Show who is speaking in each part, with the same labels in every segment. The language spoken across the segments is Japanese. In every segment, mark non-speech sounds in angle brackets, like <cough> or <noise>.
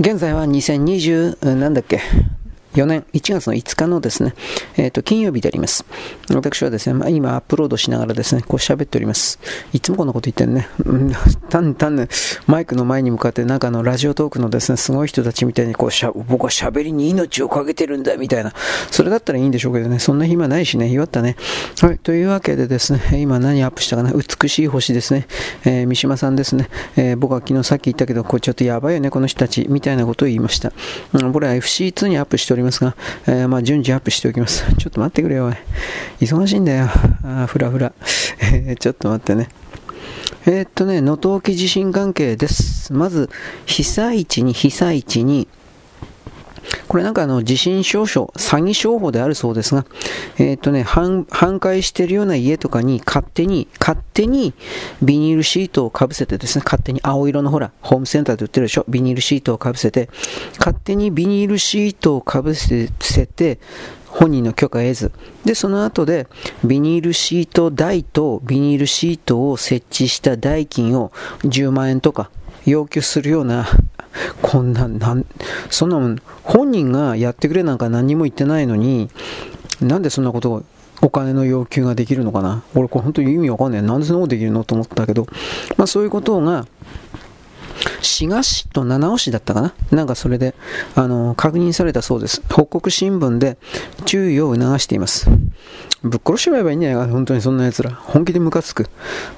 Speaker 1: 現在は2020、なんだっけ、4年1月の5日のですね、えっ、ー、と、金曜日であります。私はですね、まあ、今アップロードしながらですね、こう喋っております。いつもこんなこと言ってるね。うん、単単ね、マイクの前に向かってなんかのラジオトークのですね、すごい人たちみたいにこうしゃ、僕は喋りに命をかけてるんだみたいな。それだったらいいんでしょうけどね、そんな暇ないしね、弱ったね。はい、というわけでですね、今何アップしたかな、美しい星ですね。えー、三島さんですね、えー、僕は昨日さっき言ったけど、これちょっとやばいよね、この人たち、みたいなことを言いました。うん、これは FC2 にアップしておりますが、えー、まあ、順次アップしておきます。<laughs> ちょっと待ってくれよ、忙しいんだよ。あふらふら。<laughs> えちょっと待ってね。えー、っとね、能登沖地震関係です。まず、被災地に被災地に、これなんかあの地震証書、詐欺商法であるそうですが、えっ、とね、半壊してるような家とかに勝手に、勝手にビニールシートをかぶせてですね、勝手に青色のほら、ホームセンターで売ってるでしょ、ビニールシートをかぶせて、勝手にビニールシートをかぶせて、本人の許可得ず、で、その後で、ビニールシート代とビニールシートを設置した代金を10万円とか要求するようなこんな、なん、そんなもん、本人がやってくれなんか何も言ってないのに、なんでそんなことをお金の要求ができるのかな？俺これ本当に意味わかんない。なんでそんなことできるのと思ったけど、まあそういうことが、滋賀市と七尾市だったかな？なんかそれで、あの、確認されたそうです。北国新聞で注意を促しています。ぶっ殺しちまえばいいんじゃないか、本当にそんな奴ら。本気でムカつく。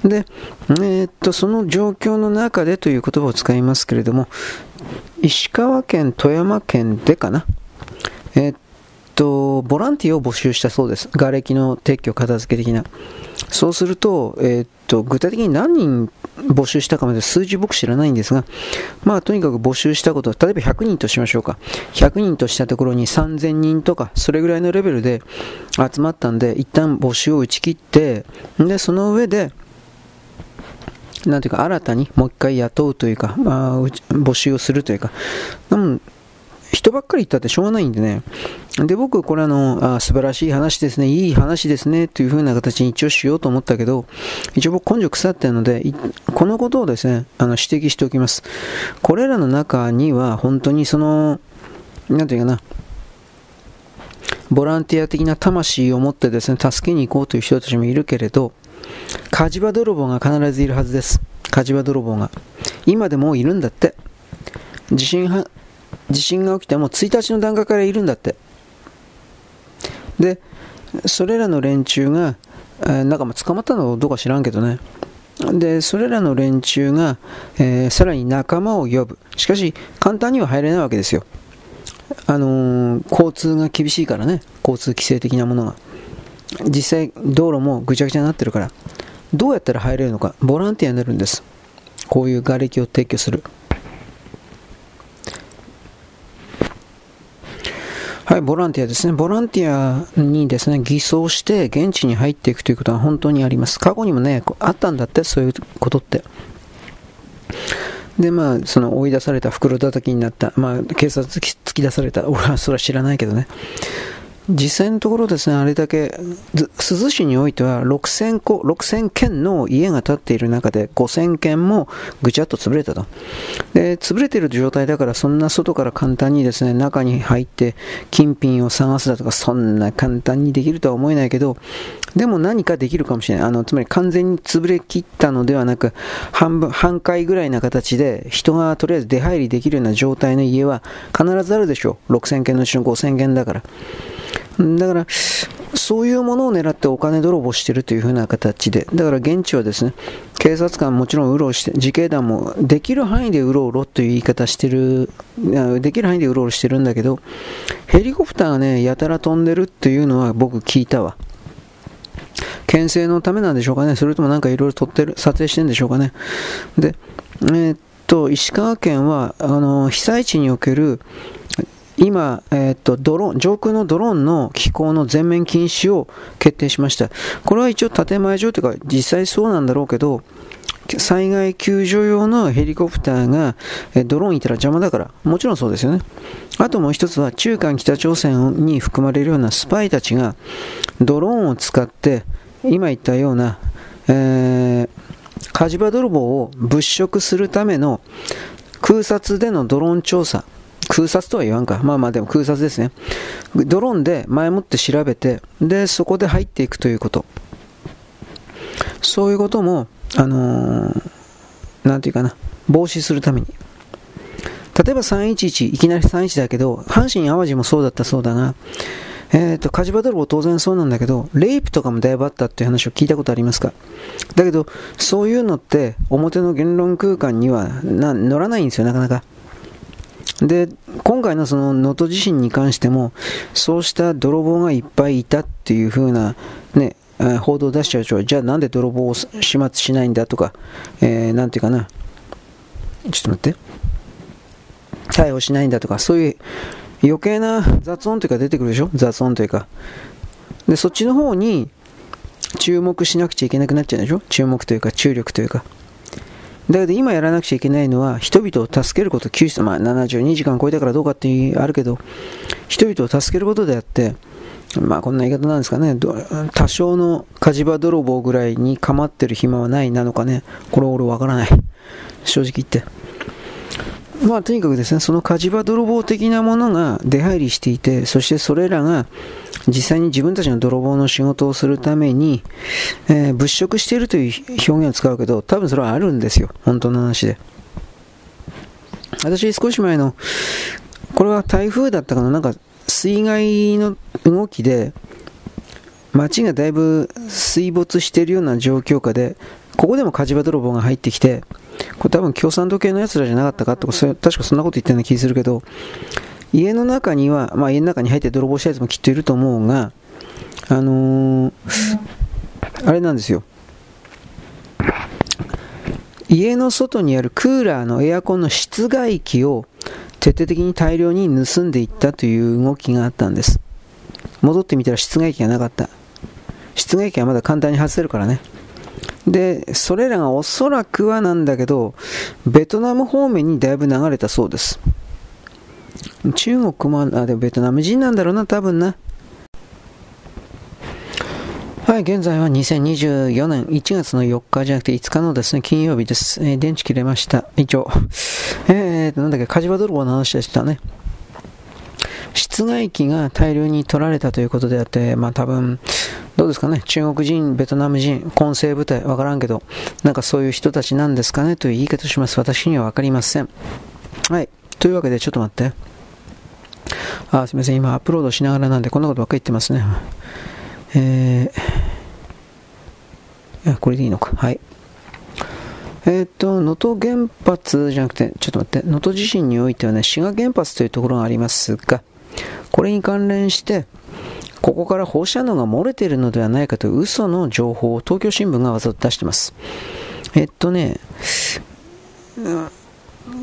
Speaker 1: で、えー、っと、その状況の中でという言葉を使いますけれども、石川県、富山県でかな？え、っと、ボランティアを募集したそうです。瓦礫の撤去、片付け的な。そうすると、え、っと、具体的に何人募集したかまで数字僕知らないんですが、まあとにかく募集したこと、例えば100人としましょうか。100人としたところに3000人とか、それぐらいのレベルで集まったんで、一旦募集を打ち切って、で、その上で、なんていうか、新たにもう一回雇うというか、まあ、募集をするというか、うん、人ばっかり言ったってしょうがないんでね。で、僕、これあの、あ素晴らしい話ですね、いい話ですね、という風な形に一応しようと思ったけど、一応僕根性腐ってるので、このことをですね、あの、指摘しておきます。これらの中には、本当にその、なんていうかな、ボランティア的な魂を持ってですね、助けに行こうという人たちもいるけれど、火事場泥棒が必ずいるはずです。火事場泥棒が。今でもいるんだって。地震は地震が起きても1日の段階からいるんだって。で、それらの連中が、えー、なんかま捕まったのかどうか知らんけどね。で、それらの連中が、えー、さらに仲間を呼ぶ。しかし、簡単には入れないわけですよ。あのー、交通が厳しいからね。交通規制的なものが。実際、道路もぐちゃぐちゃになってるから。どうやったら入れるのか。ボランティアになるんです。こういう瓦礫を撤去する。はい、ボランティアですね。ボランティアにですね、偽装して現地に入っていくということは本当にあります。過去にもね、あったんだって、そういうことって。で、まあ、その追い出された袋叩きになった、まあ、警察突き出された、俺はそれは知らないけどね。実際のところですね、あれだけ、珠洲市においては6000個、6000件の家が建っている中で5000件もぐちゃっと潰れたと。で、潰れている状態だからそんな外から簡単にですね、中に入って金品を探すだとかそんな簡単にできるとは思えないけど、でも何かできるかもしれない。あの、つまり完全に潰れきったのではなく、半分、半壊ぐらいな形で人がとりあえず出入りできるような状態の家は必ずあるでしょう。6000件のうちの5000件だから。だから、そういうものを狙ってお金泥棒してるというふうな形で、だから現地はですね、警察官もちろんうろうして、自警団もできる範囲でうろうろという言い方してる、できる範囲でうろうろしてるんだけど、ヘリコプターがね、やたら飛んでるっていうのは僕聞いたわ。牽制のためなんでしょうかね、それともなんかいろいろ撮ってる、撮影してるんでしょうかね。で、えー、っと、石川県は、あの、被災地における今、えー、とドローン上空のドローンの飛行の全面禁止を決定しました。これは一応建前上というか実際そうなんだろうけど、災害救助用のヘリコプターがドローンいたら邪魔だから、もちろんそうですよね。あともう一つは中間北朝鮮に含まれるようなスパイたちがドローンを使って今言ったような、えー、火事場泥棒を物色するための空撮でのドローン調査、空撮とは言わんか。まあまあでも空撮ですね。ドローンで前もって調べて、で、そこで入っていくということ。そういうことも、あのー、なんていうかな、防止するために。例えば311、いきなり31だけど、阪神・淡路もそうだったそうだが、えっ、ー、と、火事場泥棒当然そうなんだけど、レイプとかもだいぶあったっていう話を聞いたことありますかだけど、そういうのって表の言論空間にはな乗らないんですよ、なかなか。で、今回のその能登地震に関しても、そうした泥棒がいっぱいいたっていう風な、ね、報道を出しちゃうと、じゃあなんで泥棒を始末しないんだとか、えー、なんていうかな、ちょっと待って、逮捕しないんだとか、そういう余計な雑音というか出てくるでしょ？雑音というか。で、そっちの方に注目しなくちゃいけなくなっちゃうでしょ？注目というか注力というか。だけど今やらなくちゃいけないのは人々を助けること、救出、まあ72時間超えたからどうかってあるけど、人々を助けることであって、まあこんな言い方なんですかね、多少の火事場泥棒ぐらいに構ってる暇はないなのかね、これ俺わからない。正直言って。まあとにかくですね、その火事場泥棒的なものが出入りしていて、そしてそれらが実際に自分たちの泥棒の仕事をするために、えー、物色しているという表現を使うけど、多分それはあるんですよ。本当の話で。私少し前の、これは台風だったかな、なんか水害の動きで、街がだいぶ水没しているような状況下で、ここでも火事場泥棒が入ってきて、これ多分共産党系のやつらじゃなかったかとか、確かそんなこと言ったような気するけど、家の中には、まあ家の中に入って泥棒したやつもきっといると思うが、あのー、あれなんですよ。家の外にあるクーラーのエアコンの室外機を徹底的に大量に盗んでいったという動きがあったんです。戻ってみたら室外機がなかった。室外機はまだ簡単に外せるからね。で、それらがおそらくはなんだけど、ベトナム方面にだいぶ流れたそうです。中国も、あ、でもベトナム人なんだろうな、多分な。はい、現在は2024年1月の4日じゃなくて5日のですね、金曜日です。えー、電池切れました。以上。えー、なんだっけ、火事場泥棒の話でしたね。室外機が大量に取られたということであって、まあ多分、どうですかね、中国人、ベトナム人、混成部隊、わからんけど、なんかそういう人たちなんですかね？という言い方します。私にはわかりません。はい。というわけで、ちょっと待って。あ、すみません。今、アップロードしながらなんで、こんなことばっかり言ってますね。えー、これでいいのか。はい。えっ、と、能登原発じゃなくて、ちょっと待って、能登地震においてはね、滋賀原発というところがありますが、これに関連して、ここから放射能が漏れているのではないかという嘘の情報を東京新聞がわざと出しています。えっとね、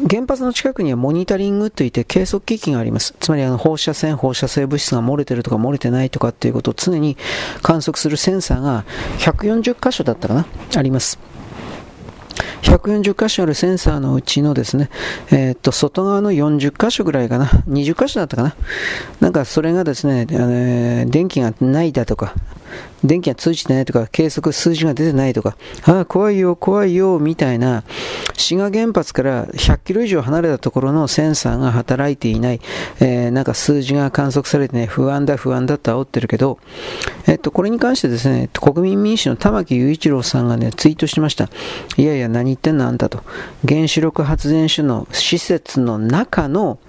Speaker 1: 原発の近くにはモニタリングといって計測機器があります。つまりあの放射線、放射性物質が漏れてるとか漏れてないとかっていうことを常に観測するセンサーが140箇所だったかなあります。140箇所あるセンサーのうちのですね、えー、っと、外側の40箇所ぐらいかな、20箇所だったかな。なんかそれがですね、あのー、電気がないだとか、電気が通じてないとか、計測数字が出てないとか、ああ、怖いよ、怖いよ、みたいな、滋賀原発から100キロ以上離れたところのセンサーが働いていない、えー、なんか数字が観測されてね、不安だ、不安だと煽ってるけど、えっと、これに関してですね、国民民主の玉木雄一郎さんがね、ツイートしました。いやいや、何言ってんのあんたと。原子力発電所の施設の中の、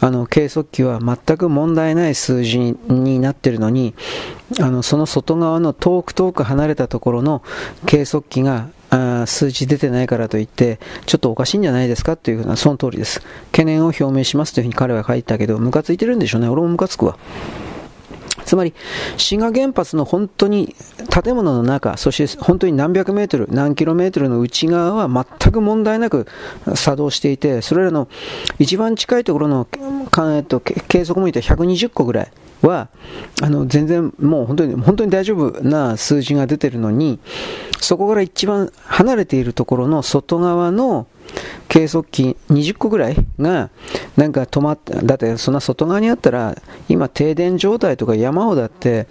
Speaker 1: あの、計測器は全く問題ない数字になってるのに、あのその外側の遠く遠く離れたところの計測器が数字出てないからといって、ちょっとおかしいんじゃないですかというふうな、その通りです。懸念を表明しますというふうに彼は書いたけど、ムカついてるんでしょうね。俺もムカつくわ。つまり、滋賀原発の本当に建物の中、そして本当に何百メートル、何キロメートルの内側は全く問題なく作動していて、それらの一番近いところの、えっと、計測モニター120個ぐらいは、あの、全然もう本当に、本当に大丈夫な数字が出てるのに、そこから一番離れているところの外側の計測器20個ぐらいが、なんか止まって、だってそんな外側にあったら、今停電状態とか山ほどあって、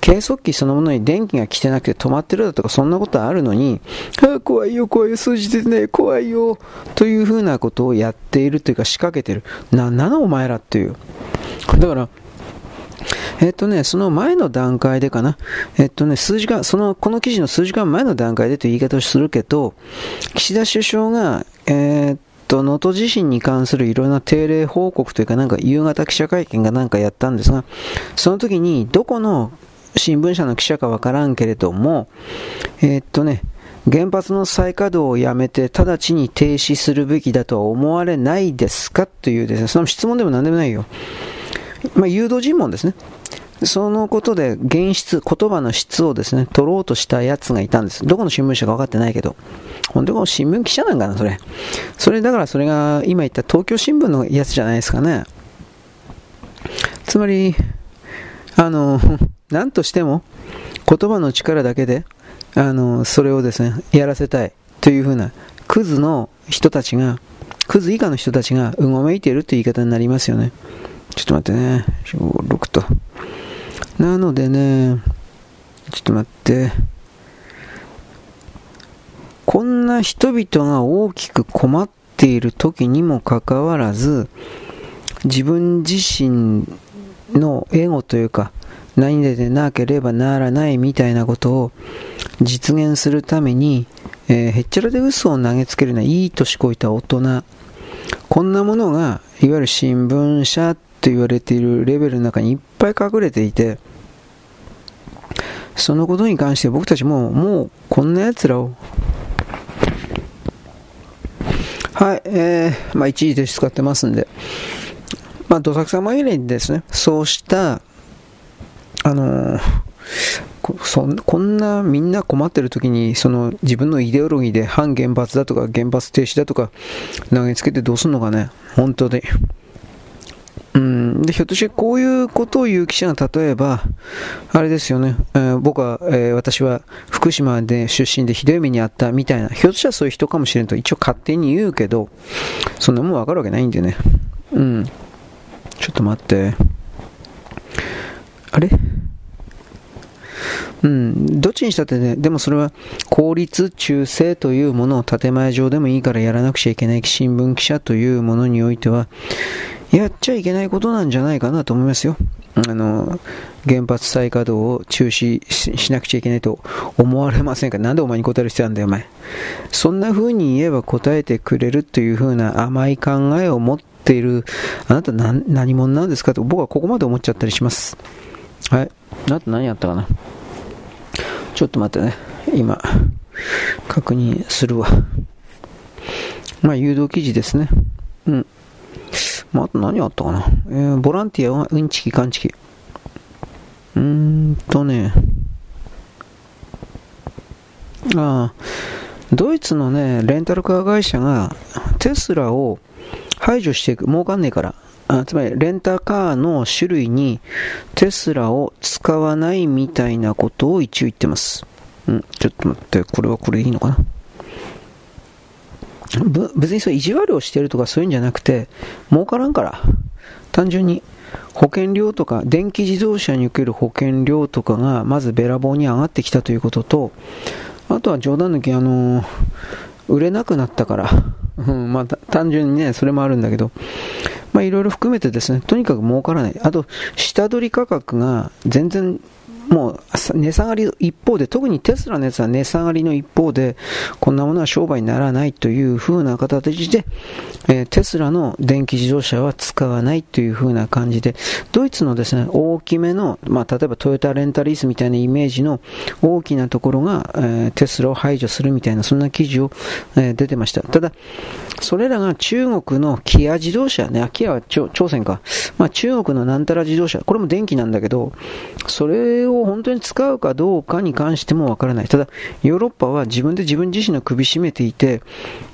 Speaker 1: 計測器そのものに電気が来てなくて止まってるだとかそんなことあるのに、あ怖いよ、怖いよ、数字でね、怖いよ、というふうなことをやっているというか仕掛けてる。な、なのお前らっていう。だから、えっとね、その前の段階でかな。えっとね、数時間、その、この記事の数時間前の段階でという言い方をするけど、岸田首相が、えー、っと、能登地震に関するいろんな定例報告というか、なんか夕方記者会見がなんかやったんですが、その時に、どこの新聞社の記者かわからんけれども、えー、っとね、原発の再稼働をやめて直ちに停止するべきだとは思われないですかというですね、その質問でも何でもないよ。まあ、誘導尋問ですね。そのことで言質、言葉の質をですね、取ろうとしたやつがいたんです。どこの新聞社か分かってないけど。本当に新聞記者なんかな、それ。それだからそれが今言った東京新聞のやつじゃないですかね。つまり、あの、<laughs> 何としても言葉の力だけで、あの、それをですね、やらせたいというふうな、クズの人たちが、クズ以下の人たちがうごめいているという言い方になりますよね。ちょっと待ってね。6と。なのでね、ちょっと待って。こんな人々が大きく困っている時にもかかわらず、自分自身のエゴというか、何ででなければならないみたいなことを実現するために、えー、へっちゃらで嘘を投げつけるのはいい年こいた大人。こんなものが、いわゆる新聞社と言われているレベルの中にいっぱい隠れていて、そのことに関して僕たちももうこんな奴らを。はい、えー、まあ一時停止使ってますんで、まあどさくさ紛れにですね、そうした、あのーそこんなみんな困ってる時にその自分のイデオロギーで反原発だとか原発停止だとか投げつけてどうすんのかね。本当でうん、でひょっとしてこういうことを言う記者が例えば、あれですよね、えー、僕は、えー、私は福島で出身でひどい目にあったみたいな、ひょっとしたらそういう人かもしれんと一応勝手に言うけど、そんなもんわかるわけないんでね。うん。ちょっと待って。あれ？うん、どっちにしたってね、でもそれは公立中世というものを建前上でもいいからやらなくちゃいけない新聞記者というものにおいては、やっちゃいけないことなんじゃないかなと思いますよ。あの、原発再稼働を中止しなくちゃいけないと思われませんかなんでお前に答える必要なんだよ、お前。そんな風に言えば答えてくれるという風な甘い考えを持っている、あなた何者なんですかと僕はここまで思っちゃったりします。はい。あと何やったかなちょっと待ってね。今、確認するわ。まあ、誘導記事ですね。うん。まあ、あと何あったかな。えー、ボランティアはうんちきかんちき。うーんとね。ああ、ドイツのね、レンタルカー会社がテスラを排除していく、儲かんねえから。あつまり、レンタカーの種類にテスラを使わないみたいなことを一応言ってます。うん、ちょっと待って、これはこれでいいのかな別にそれ意地悪をしてるとかそういうんじゃなくて、儲からんから。単純に保険料とか、電気自動車における保険料とかがまずべらぼうに上がってきたということと、あとは冗談抜き、あのー、売れなくなったから、うん、まあ単純にね、それもあるんだけど、まあいろいろ含めてですね、とにかく儲からない。あと、下取り価格が全然もう値下がり一方で、特にテスラのやつは値下がりの一方で、こんなものは商売にならないという風な形で、えー、テスラの電気自動車は使わないという風な感じで、ドイツのですね、大きめの、まあ、例えばトヨタレンタリースみたいなイメージの大きなところが、えー、テスラを排除するみたいな、そんな記事を、えー、出てました。ただ、それらが中国のキア自動車ね、キアは朝鮮か。まあ、中国のなんたら自動車、これも電気なんだけど、それをを本当に使うかどうかに関してもわからない。ただ、ヨーロッパは自分で自分自身の首絞めていて、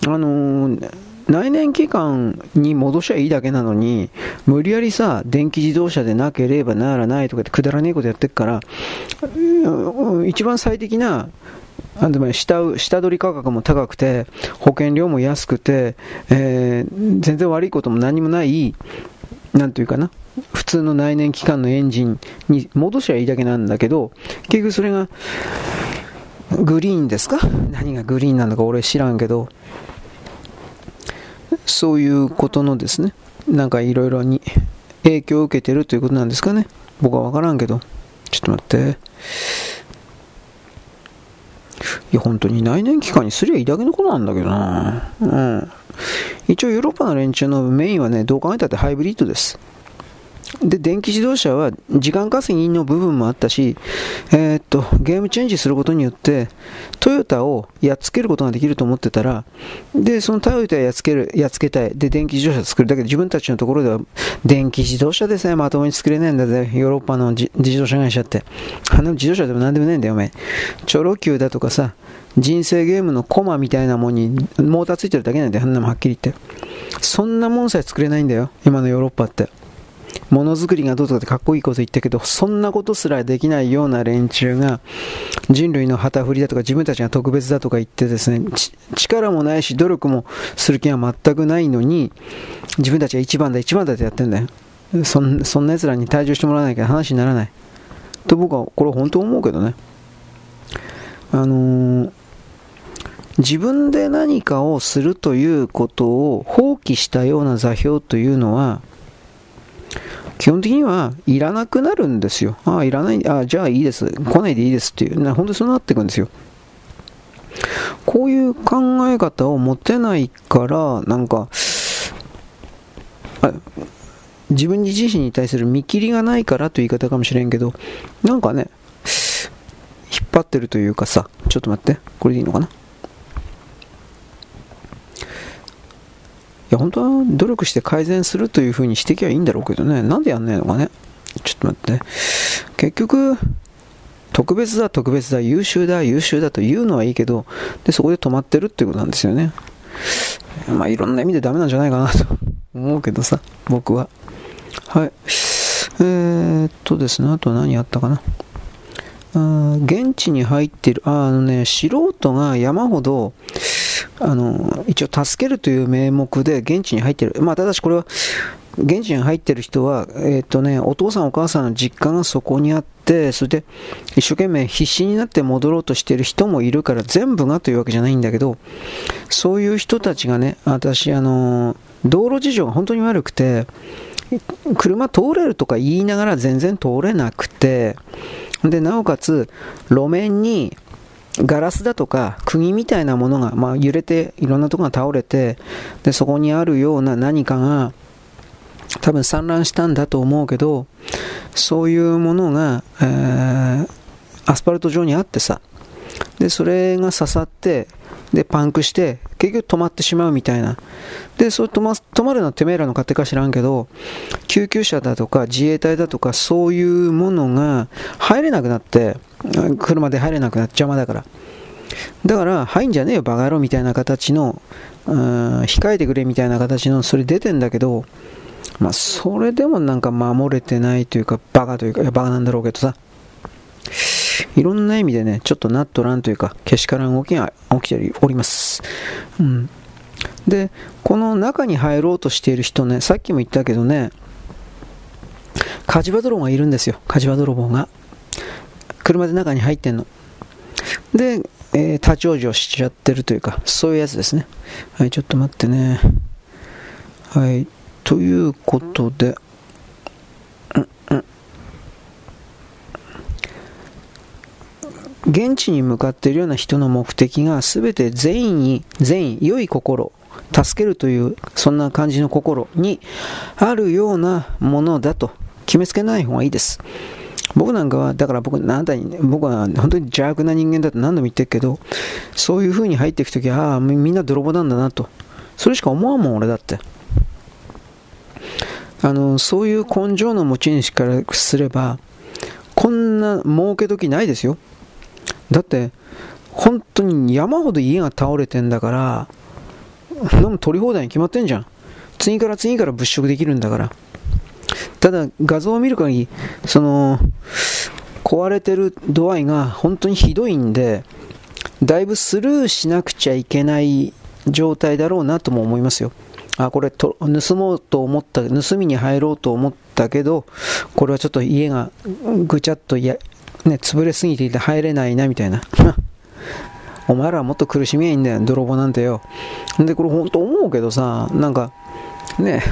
Speaker 1: あのー内燃機関に戻しゃいいだけなのに、無理やりさ、電気自動車でなければならないとかってくだらねえことやってるから、一番最適なあでも下下取り価格も高くて、保険料も安くて、えー、全然悪いことも何もない、なんていうかな、普通の内燃機関のエンジンに戻しゃいいだけなんだけど、結局それが、グリーンですか？何がグリーンなのか俺知らんけど、そういうことのですね、なんかいろいろに影響を受けてるということなんですかね。僕はわからんけど。ちょっと待って。いや、本当に内燃機関にすりゃいいだけのことなんだけどな。うん。一応ヨーロッパの連中のメインはね、どう考えたってハイブリッドです。で、電気自動車は時間稼ぎの部分もあったし、えー、っと、ゲームチェンジすることによって、トヨタをやっつけることができると思ってたら、で、そのトヨタをやっつける、やっつけたい。で、電気自動車作る。だけど自分たちのところでは、電気自動車でさえまともに作れないんだぜ。ヨーロッパの自動車会社って。あの自動車でも何でもないんだよ、お前。チョロ Q だとかさ、人生ゲームのコマみたいなもんにモーターついてるだけなんだよ、あんなもはっきり言って。そんなもんさえ作れないんだよ、今のヨーロッパって。ものづくりがどうとかってかっこいいこと言ったけど、そんなことすらできないような連中が、人類の旗振りだとか自分たちが特別だとか言ってですね、力もないし努力もする気は全くないのに、自分たちは一番だ一番だってやってんだよ。そんそんな奴らに退場してもらわなきゃ話にならない。と僕はこれ本当思うけどね。あのー自分で何かをするということを放棄したような座標というのは基本的にはいらなくなるんですよ。ああ、いらない、ああ、じゃあいいです。来ないでいいですっていう、な本当にそうなっていくんですよ。こういう考え方を持てないから、なんか、自分自身に対する見切りがないからという言い方かもしれんけど、なんかね、引っ張ってるというかさ、ちょっと待って、これでいいのかな？や、本当は努力して改善するというふうにしてきゃいいんだろうけどね、なんでやんねえのかね。ちょっと待って、結局、特別だ、特別だ、優秀だ、優秀だと言うのはいいけど、で、そこで止まってるっていうことなんですよね。まあ、いろんな意味でダメなんじゃないかなと <laughs> 思うけどさ、僕は。はい。えー、っとですね、あと何あったかな。あ現地に入ってる、ああのね、素人が山ほど、あの、一応助けるという名目で現地に入ってる。まあ、ただしこれは、現地に入ってる人は、えっ、ー、とね、お父さんお母さんの実家がそこにあって、それで一生懸命必死になって戻ろうとしてる人もいるから全部がというわけじゃないんだけど、そういう人たちがね、私、あの、道路事情が本当に悪くて、車通れるとか言いながら全然通れなくて、で、なおかつ、路面にガラスだとか釘みたいなものが、まあ、揺れていろんなところが倒れてでそこにあるような何かが多分散乱したんだと思うけどそういうものが、えー、アスファルト上にあってさでそれが刺さってでパンクして結局止まってしまうみたいな。でそれ止ま止まるのはてめえらの勝手か知らんけど救急車だとか自衛隊だとかそういうものが入れなくなって車で入れなくなっ邪魔だから。だから入んじゃねえよバカ野郎みたいな形の控えてくれみたいな形のそれ出てんだけどまあそれでもなんか守れてないというかバカというかいやバカなんだろうけどさ。いろんな意味でね、ちょっとナットランというか、けしからん動きが起きております。うん。で、この中に入ろうとしている人ね、さっきも言ったけどね、火事場泥棒がいるんですよ、火事場泥棒が。車で中に入ってんの。で、えー、立ち往生しちゃってるというか、そういうやつですね。はい、ちょっと待ってね。はい、ということで、現地に向かっているような人の目的が全て全員に、全員、良い心、助けるという、そんな感じの心にあるようなものだと決めつけない方がいいです。僕なんかは、だから僕、あなんだに、僕は本当に邪悪な人間だと何度も言ってるけど、そういう風に入っていくときは、ああ、みんな泥棒なんだなと。それしか思わんもん、俺だって。あの、そういう根性の持ち主からすれば、こんな儲け時ないですよ。だって、本当に山ほど家が倒れてんだから、飲む取り放題に決まってんじゃん。次から次から物色できるんだから。ただ、画像を見る限り、その、壊れてる度合いが本当にひどいんで、だいぶスルーしなくちゃいけない状態だろうなとも思いますよ。あ、これと盗もうと思った、盗みに入ろうと思ったけど、これはちょっと家がぐちゃっとや、ね、潰れすぎていて入れないな、みたいな。<laughs> お前らはもっと苦しみゃいいんだよ、泥棒なんてよ。で、これ本当思うけどさ、なんか、ね、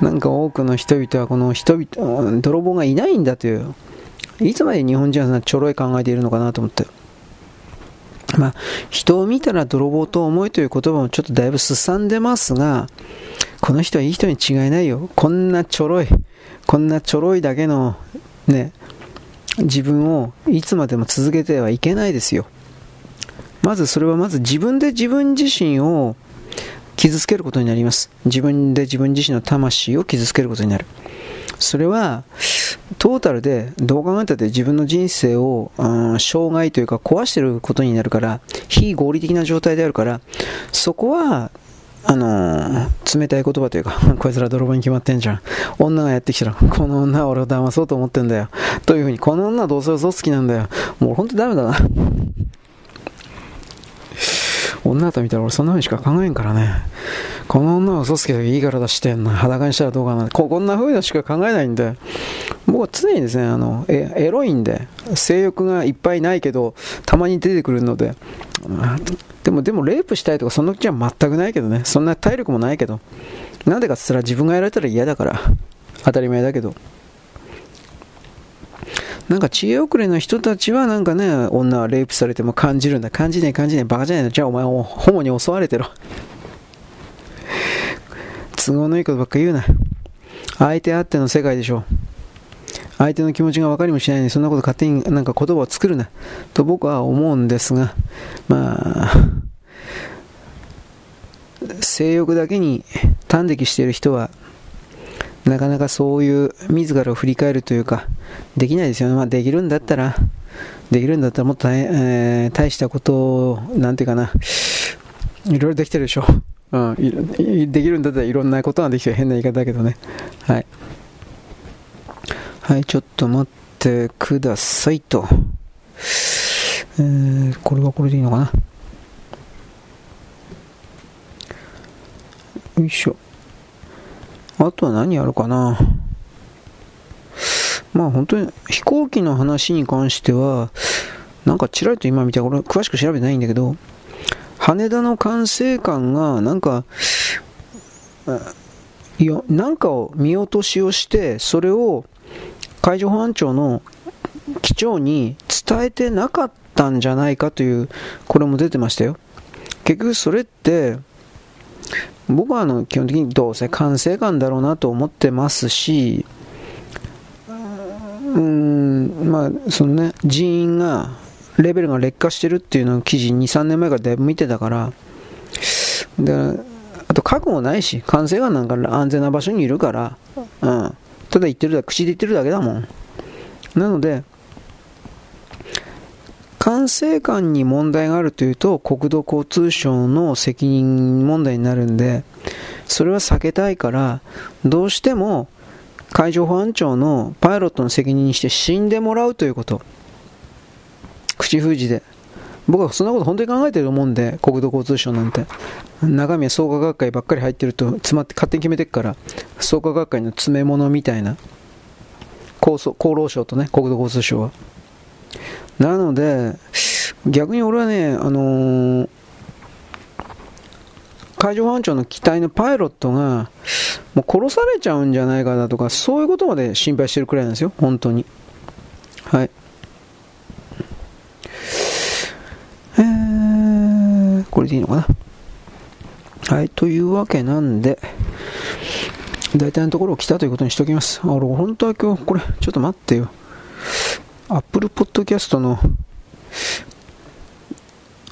Speaker 1: なんか多くの人々はこの人々、泥棒がいないんだという、いつまで日本人はそんなちょろい考えているのかなと思って。まあ、人を見たら泥棒と思いという言葉もちょっとだいぶすさんでますが、この人はいい人に違いないよ。こんなちょろい、こんなちょろいだけの、ね、自分をいつまでも続けてはいけないですよ。まずそれはまず自分で自分自身を傷つけることになります。自分で自分自身の魂を傷つけることになる。それは、トータルでどう考えたって自分の人生を、うん、障害というか壊してることになるから、非合理的な状態であるから、そこは、あのー、冷たい言葉というか、<laughs> こいつら泥棒に決まってんじゃん。女がやってきたら、この女は俺を騙そうと思ってんだよ。というふうに、この女はどうせ嘘つきなんだよ。もう本当にダメだな。女と見たら俺そんな風にしか考えんからね。この女は嘘つけいい体してんな。裸にしたらどうかな。ここんな風にしか考えないんで、僕は常にですね、あの、エエロいんで、性欲がいっぱいないけど、たまに出てくるので、でも、でも、レイプしたいとか、その気は全くないけどね。そんな体力もないけど。なんでかっつったら自分がやられたら嫌だから。当たり前だけど。なんか知恵遅れの人たちはなんかね、女はレイプされても感じるんだ。感じない感じない。バカじゃないの。じゃあお前ホモに襲われてろ。都合のいいことばっか言うな。相手あっての世界でしょ。相手の気持ちが分かりもしないのにそんなこと勝手になんか言葉を作るな。と僕は思うんですが、まあ、性欲だけに端的している人はなかなかそういう自らを振り返るというか、できないですよね。まあ、できるんだったら、できるんだったらもっと大,、えー、大したことを、なんていうかな、いろいろできてるでしょ。うん、できるんだったらいろんなことができて変な言い方だけどね。はい。はい、ちょっと待ってくださいと。えー、これはこれでいいのかな？よいしょ。あとは何やるかな？まあ本当に飛行機の話に関しては、なんかちらりと今見て、俺詳しく調べてないんだけど、羽田の管制官がなんか、いや、なんかを見落としをして、それを海上保安庁の機長に伝えてなかったんじゃないかという、これも出てましたよ。結局それって、僕はあの基本的にどうせ管制官だろうなと思ってますし、うん、まあ、そのね、人員が、レベルが劣化してるっていうのを記事2、3年前からだいぶ見てたから、で、あと覚悟ないし、管制官なんか安全な場所にいるから、うん、ただ言ってるだ、口で言ってるだけだもん。なので、管制官に問題があるというと国土交通省の責任問題になるんでそれは避けたいからどうしても海上保安庁のパイロットの責任にして死んでもらうということ口封じで僕はそんなこと本当に考えてると思うんで国土交通省なんて中身は創価学会ばっかり入ってると詰まって勝手に決めてくから創価学会の詰め物みたいな厚厚労省とね国土交通省はなので、逆に俺はね、あのー、海上保安庁の機体のパイロットが、もう殺されちゃうんじゃないかなとか、そういうことまで心配してるくらいなんですよ、本当に。はい。えー、これでいいのかな？はい、というわけなんで、大体のところを来たということにしておきます。あ、俺、本当は今日、これ、ちょっと待ってよ。Apple Podcast の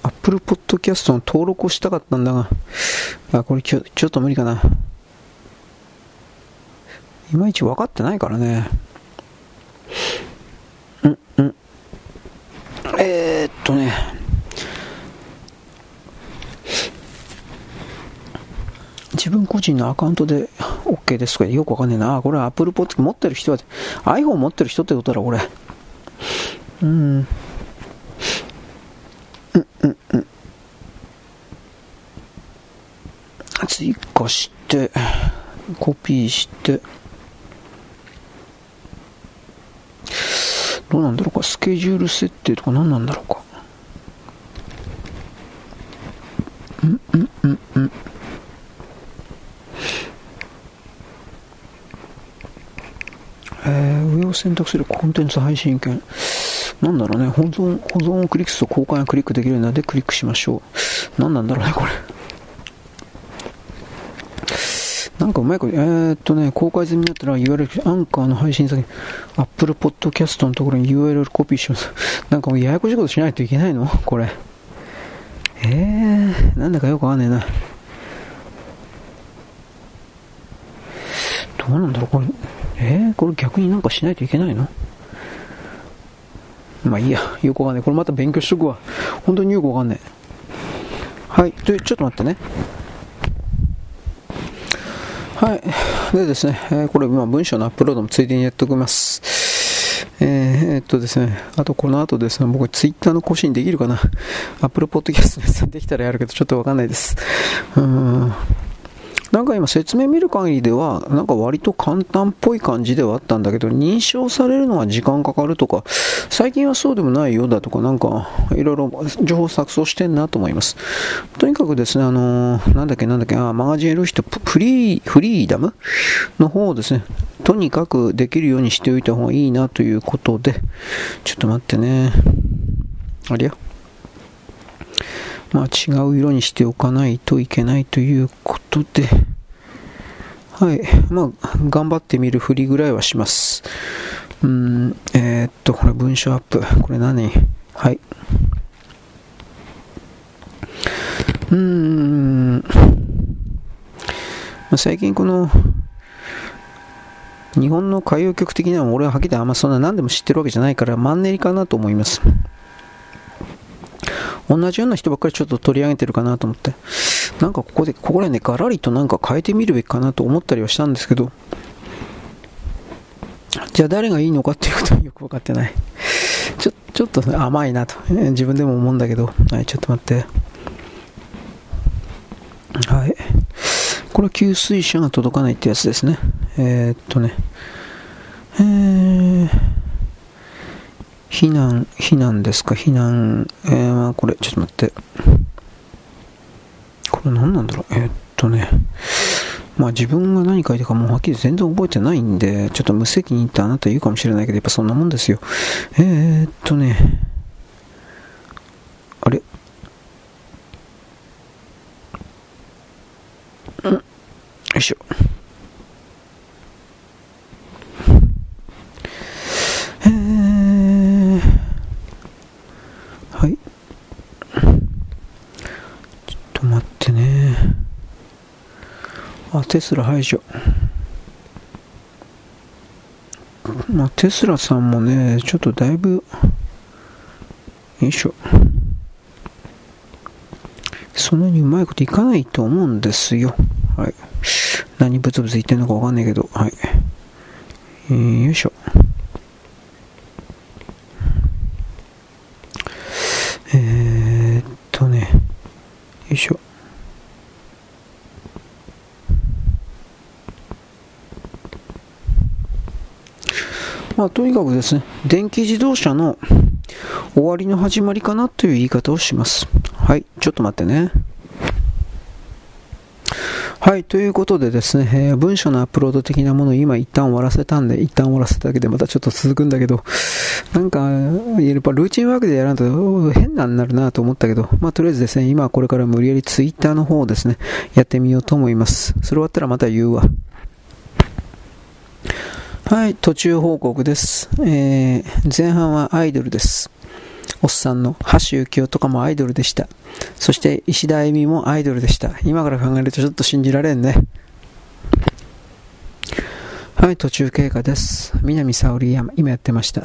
Speaker 1: Apple Podcast の登録をしたかったんだが、あ、これちょちょっと無理かな。いまいち分かってないからね。うん、うん。えー、っとね。自分個人のアカウントで OK ですとかよくわかんねえな。これは Apple Podcast 持ってる人は、iPhone 持ってる人ってことだろ、これ。うん。うんうんうん。追加して、コピーして、どうなんだろうか、スケジュール設定とか何なんだろうか。うんうんうんうん。えー、上を選択するコンテンツ配信権。なんだろうね、保存、保存をクリックすると交換がクリックできるのでクリックしましょう。何なんだろうね、これ。なんかうまいこと、えー、っとね、公開済みになったら URL、アンカーの配信先、Apple Podcast のところに URL コピーします。なんかもうややこしいことしないといけないの？これ。えー、なんだかよくわかんねえな。どうなんだろう、これ。えー、これ逆になんかしないといけないの？まあいいや、よくわかんない。これまた勉強しとくわ。本当によくわかんない。はい、とちょっと待ってね。はい。でですね、えー、これ、まあ、文章のアップロードもついでにやっておきます。えー、っとですね、あとこの後ですね、僕ツイッターの更新できるかな？アップルポッドキャストでできたらやるけど、ちょっとわかんないです。うん。なんか今説明見る限りでは、なんか割と簡単っぽい感じではあったんだけど、認証されるのは時間かかるとか、最近はそうでもないようだとか、なんかいろいろ情報錯綜してんなと思います。とにかくですね、あのー、なんだっけなんだっけ、あマガジンエル人、フリー、フリーダム？の方をですね、とにかくできるようにしておいた方がいいなということで、ちょっと待ってね。ありゃ。まあ、違う色にしておかないといけないということで、はい。まあ、頑張ってみるふりぐらいはします。うん、えー、っと、これ文章アップ。これ何？はい。うーん。最近この、日本の歌謡曲的には俺ははっきりあんまそんな何でも知ってるわけじゃないからマンネリかなと思います。同じような人ばっかりちょっと取り上げてるかなと思って、なんかここで、ここら辺ね、ガラリとなんか変えてみるべきかなと思ったりはしたんですけど、じゃあ誰がいいのかっていうことはよく分かってない。ちょ、ちょっと、甘いなと、自分でも思うんだけど、はい、ちょっと待って。はい。これは給水車が届かないってやつですね。えー、っとね。えー避難、避難ですか、避難、えー、まあこれ、ちょっと待って。これ何なんだろう、えー、っとね、まあ自分が何書いたかもうはっきり全然覚えてないんで、ちょっと無責任ってあなた言うかもしれないけど、やっぱそんなもんですよ。えー、っとね、あれ？ん、よいしょ。待ってね。あテスラ排除。まあ、テスラさんもね、ちょっとだいぶ、よいしょ。そんなにうまいこといかないと思うんですよ。はい。何ブツブツ言ってんのかわかんないけど、はい。えー、よいしょ。えー、っとね、いしょ。まあ、とにかくですね、電気自動車の終わりの始まりかなという言い方をします。はい、ちょっと待ってね。はい、ということでですね、えー、文章のアップロード的なものを今一旦終わらせたんで、一旦終わらせただけでまたちょっと続くんだけど、なんか、やっぱルーチンワークでやらんと変なんなるなと思ったけど、まあとりあえずですね、今これから無理やりツイッターの方をですね、やってみようと思います。それ終わったらまた言うわ。はい、途中報告です。えー、前半はアイドルです。おっさんの橋幸夫とかもアイドルでした。そして石田恵美もアイドルでした。今から考えるとちょっと信じられんね。はい、途中経過です。南沙織山、今やってました。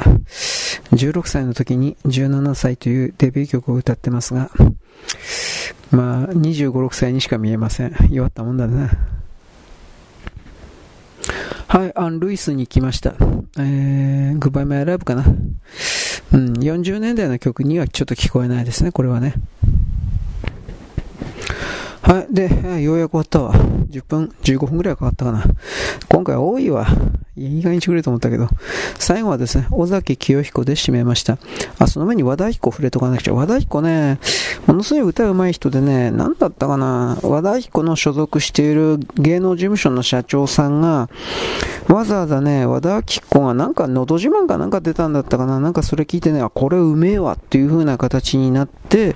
Speaker 1: 16歳の時に17歳というデビュー曲を歌ってますが、まあ、25、6歳にしか見えません。弱ったもんだな。はい、アン・ルイスに来ました。えー、グッバイ・マイ・ライブかな。うん、40年代の曲にはちょっと聞こえないですね、これはね。はい。で、ようやく終わったわ。10分、15分くらいかかったかな。今回多いわ。いや意外にしてくれと思ったけど。最後はですね、尾崎清彦で締めました。あ、その前に和田彦触れとかなくちゃ。和田彦ね、ものすごい歌うまい人でね、何だったかな。和田彦の所属している芸能事務所の社長さんが、わざわざね、和田明子がなんか、のど自慢かなんか出たんだったかな。なんかそれ聞いてね、あ、これうめえわっていう風な形になって、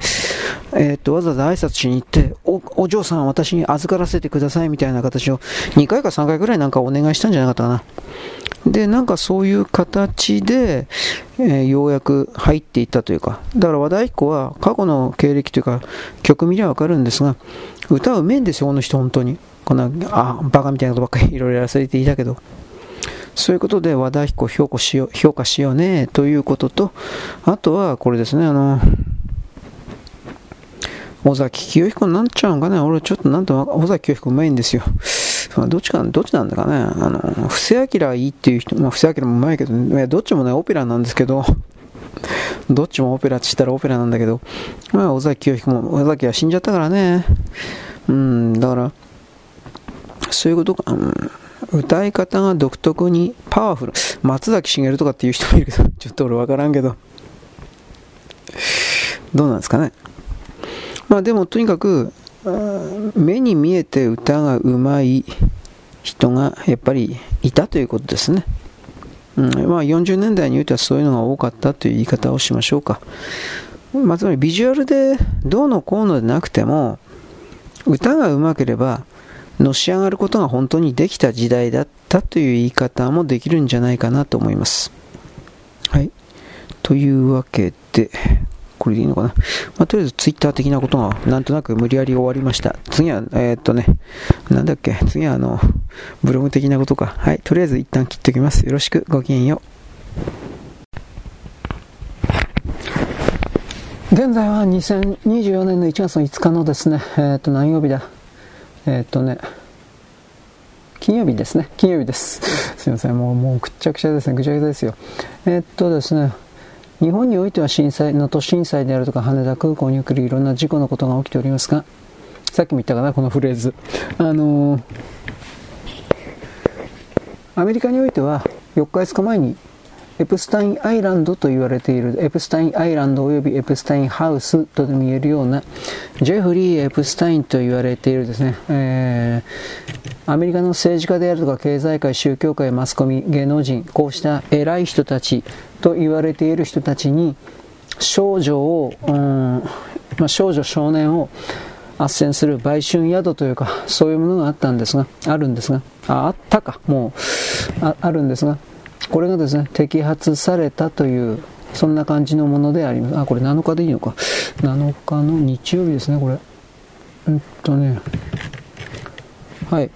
Speaker 1: えー、っと、わざわざ挨拶しに行って、お、お嬢さん私に預からせてくださいみたいな形を2回か3回ぐらいなんかお願いしたんじゃなかったかな。で、なんかそういう形で、えー、ようやく入っていったというか、だから和田彦は過去の経歴というか、曲見りゃわかるんですが、歌うめんですよ、この人、本当に。こんな、あ、バカみたいなことばっかり <laughs> いろいろやらせていたけど。そういうことで和田彦評価しよう、評価しようね、ということと、あとはこれですね、あの、尾崎清彦になっちゃうんかね。俺ちょっとなんと尾崎清彦うまいんですよ。まあどっちか、どっちなんだかね。あの、布施明いいっていう人、まあ、布施明もうまいけど、ね、どっちもね、オペラなんですけど、<laughs> どっちもオペラって言ったらオペラなんだけど、まあ、尾崎清彦も、尾崎は死んじゃったからね。うん、だから、そういうことか、うん、歌い方が独特にパワフル。松崎しげるとかっていう人もいるけど、<laughs> ちょっと俺わからんけど、どうなんですかね。まあでもとにかく目に見えて歌がうまい人がやっぱりいたということですね。うんまあ、40年代においてはそういうのが多かったという言い方をしましょうか。まあ、つまりビジュアルでどうのこうのでなくても歌がうまければのし上がることが本当にできた時代だったという言い方もできるんじゃないかなと思います。はい。というわけで、これでいいのかな。まあ、とりあえずツイッター的なことがなんとなく無理やり終わりました。次は、えー、っとね、なんだっけ、次はあの、ブログ的なことか。はい、とりあえず一旦切っておきます。よろしく、ごきげんよう。現在は2024年の1月の5日のですね、えー、っと、何曜日だえー、っとね、金曜日ですね。金曜日です。<laughs> すいません。もう、もうぐっちゃぐちゃですね。ぐちゃぐちゃですよ。えー、っとですね、日本においては震災、能登震災であるとか羽田空港におけるいろんな事故のことが起きておりますが、さっきも言ったかな、このフレーズ。あのー、アメリカにおいては4日5日前にエプスタインアイランドと言われているエプスタインアイランド及びエプスタインハウスとでも言えるようなジェフリー・エプスタインと言われているですね、えー、アメリカの政治家であるとか経済界、宗教界、マスコミ、芸能人、こうした偉い人たちと言われている人たちに少女を、うんまあ、少女少年を斡旋する売春宿というかそういうものがあったんですがあるんですがああったかもうああるんですがこれがですね、摘発されたという、そんな感じのものであります。あ、これ7日でいいのか。7日の日曜日ですね、これ。うんとね、はい。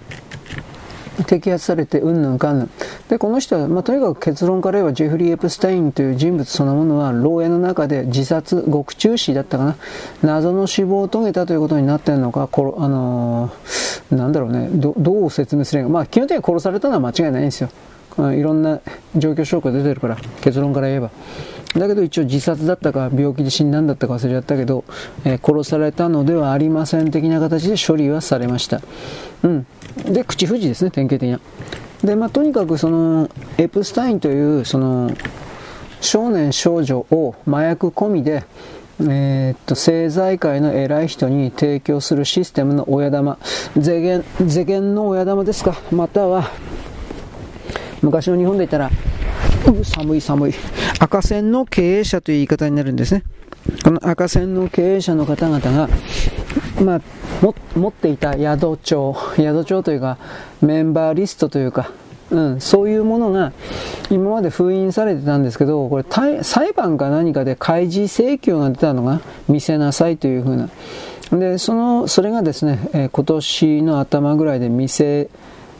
Speaker 1: 摘発されて、うんぬんかんぬん。で、この人は、まあ、とにかく結論から言えば、ジェフリー・エプスタインという人物そのものは、牢屋の中で自殺、獄中死だったかな。謎の死亡を遂げたということになってるのか、こあのー、なんだろうね、どどう説明すれば、まあ、基本的に殺されたのは間違いないんですよ。いろんな状況証拠が出てるから結論から言えばだけど一応自殺だったか病気で死んだんだったか忘れちゃったけど、えー、殺されたのではありません的な形で処理はされました。うん。で口封じですね典型的な。でまあとにかくそのエプスタインというその少年少女を麻薬込みでえー、っと政財界の偉い人に提供するシステムの親玉、税源税源の親玉ですか、または昔の日本で言ったら、寒い寒い。赤線の経営者という言い方になるんですね。この赤線の経営者の方々が、まあ、持っていた宿帳、宿帳というか、メンバーリストというか、うん、そういうものが今まで封印されてたんですけど、これ裁判か何かで開示請求が出たのが見せなさいというふうな。で、その、それがですね、え、今年の頭ぐらいで見せ、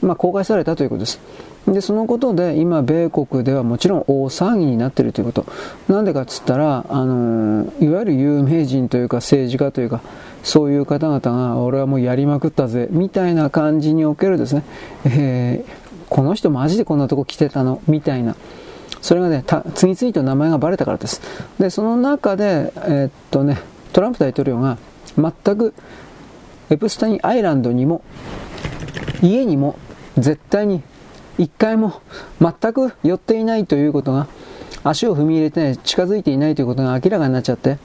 Speaker 1: まあ、公開されたということです。で、そのことで今、米国ではもちろん大騒ぎになっているということ。なんでかっつったら、あのいわゆる有名人というか政治家というか、そういう方々が、俺はもうやりまくったぜ、みたいな感じにおけるですね、えー、この人マジでこんなとこ来てたの、みたいな。それがね、次々と名前がバレたからです。で、その中で、えー、っとね、トランプ大統領が全くエプスタインアイランドにも、家にも絶対に一回も全く寄っていないということが、足を踏み入れて近づいていないということが明らかになっちゃって、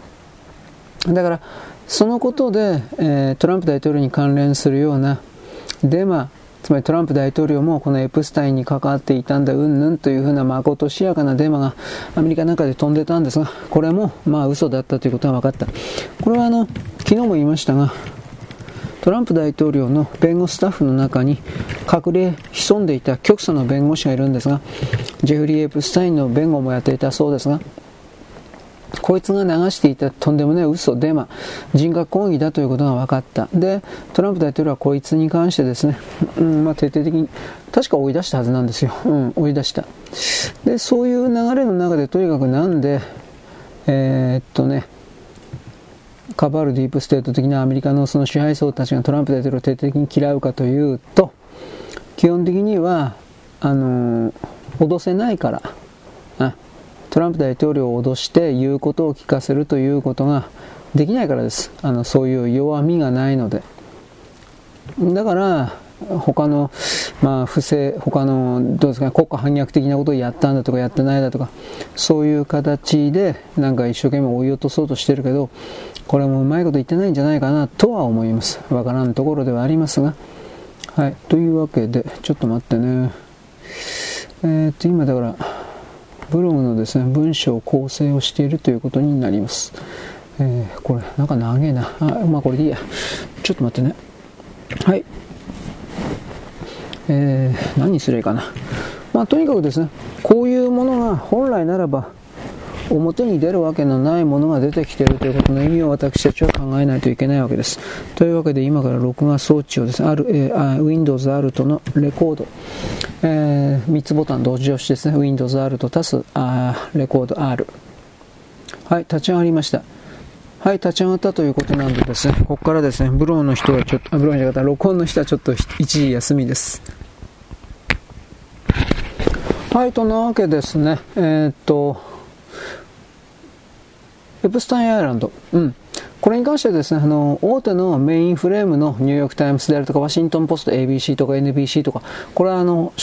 Speaker 1: だから、そのことで、えー、トランプ大統領に関連するようなデマ、つまりトランプ大統領もこのエプスタインに関わっていたんだ、うんぬんというふうなまことしやかなデマがアメリカの中で飛んでたんですが、これもまあ嘘だったということが分かった。これはあの、昨日も言いましたが、トランプ大統領の弁護スタッフの中に隠れ潜んでいた極左の弁護士がいるんですが、ジェフリー・エプスタインの弁護もやっていたそうですが、こいつが流していたとんでもない嘘、デマ、人格抗議だということが分かった。で、トランプ大統領はこいつに関してですね、うんまあ、徹底的に、確か追い出したはずなんですよ。うん、追い出した。で、そういう流れの中でとにかくなんで、えー、っとね、カバールディープステート的なアメリカのその支配層たちがトランプ大統領を徹底的に嫌うかというと、基本的には、あの、脅せないから、あトランプ大統領を脅して言うことを聞かせるということができないからです。あのそういう弱みがないので。だから、他の、まあ、不正、他の、どうですかね、国家反逆的なことをやったんだとかやってないだとか、そういう形で、なんか一生懸命追い落とそうとしてるけど、これもうまいこと言ってないんじゃないかなとは思います。わからんところではありますが。はい。というわけで、ちょっと待ってね。えー、っと、今だから、ブログのですね、文章構成をしているということになります。えー、これ、なんか長えな。あ、まあこれでいいや。ちょっと待ってね。はい。えー、何すればいいかな。まあとにかくですね、こういうものが本来ならば、表に出るわけのないものが出てきているということの意味を私たちは考えないといけないわけです。というわけで今から録画装置をですね、ある、えー、Windows Alt のレコード、えー、3つボタン同時押しですね、Windows Alt 足すあレコード R。はい、立ち上がりました。はい、立ち上がったということなんでですね、ここからですね、ブローの人はちょっと、ブローの方、録音の人はちょっと一時休みです。はい、となわけですね、えー、っと、エプスタインアイランド。うん。これに関してはですね、あの、大手のメインフレームのニューヨークタイムズであるとか、ワシントンポスト、ABC とか NBC とか、これはあの、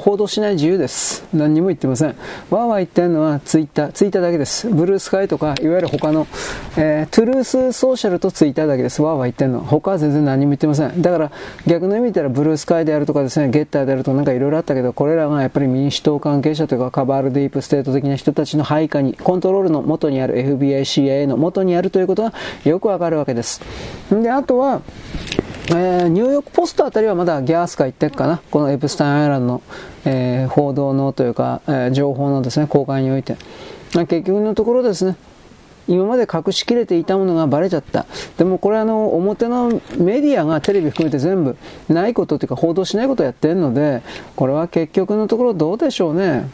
Speaker 1: 報道しない自由です。何にも言ってません。わーわー言ってるのはツイッター、ツイッターだけです。ブルースカイとか、いわゆる他の、えー、トゥルースソーシャルとツイッターだけです。わーわー言ってるの。他は全然何も言ってません。だから、逆の意味で言ったら、ブルースカイであるとかですね、ゲッターであるとかなんかいろいろあったけど、これらがやっぱり民主党関係者というか、カバールディープステート的な人たちの配下に、コントロールの元にある FBI、CIA の元にあるということがよくわかるわけです。で。あとは、えー、ニューヨークポストあたりはまだギャースか言ってるかな。このエプスタインアイランドの、えー、報道のというか、えー、情報のですね、公開において。結局のところですね、今まで隠しきれていたものがバレちゃった。でもこれあの、表のメディアがテレビ含めて全部ないことというか報道しないことをやってるので、これは結局のところどうでしょうね。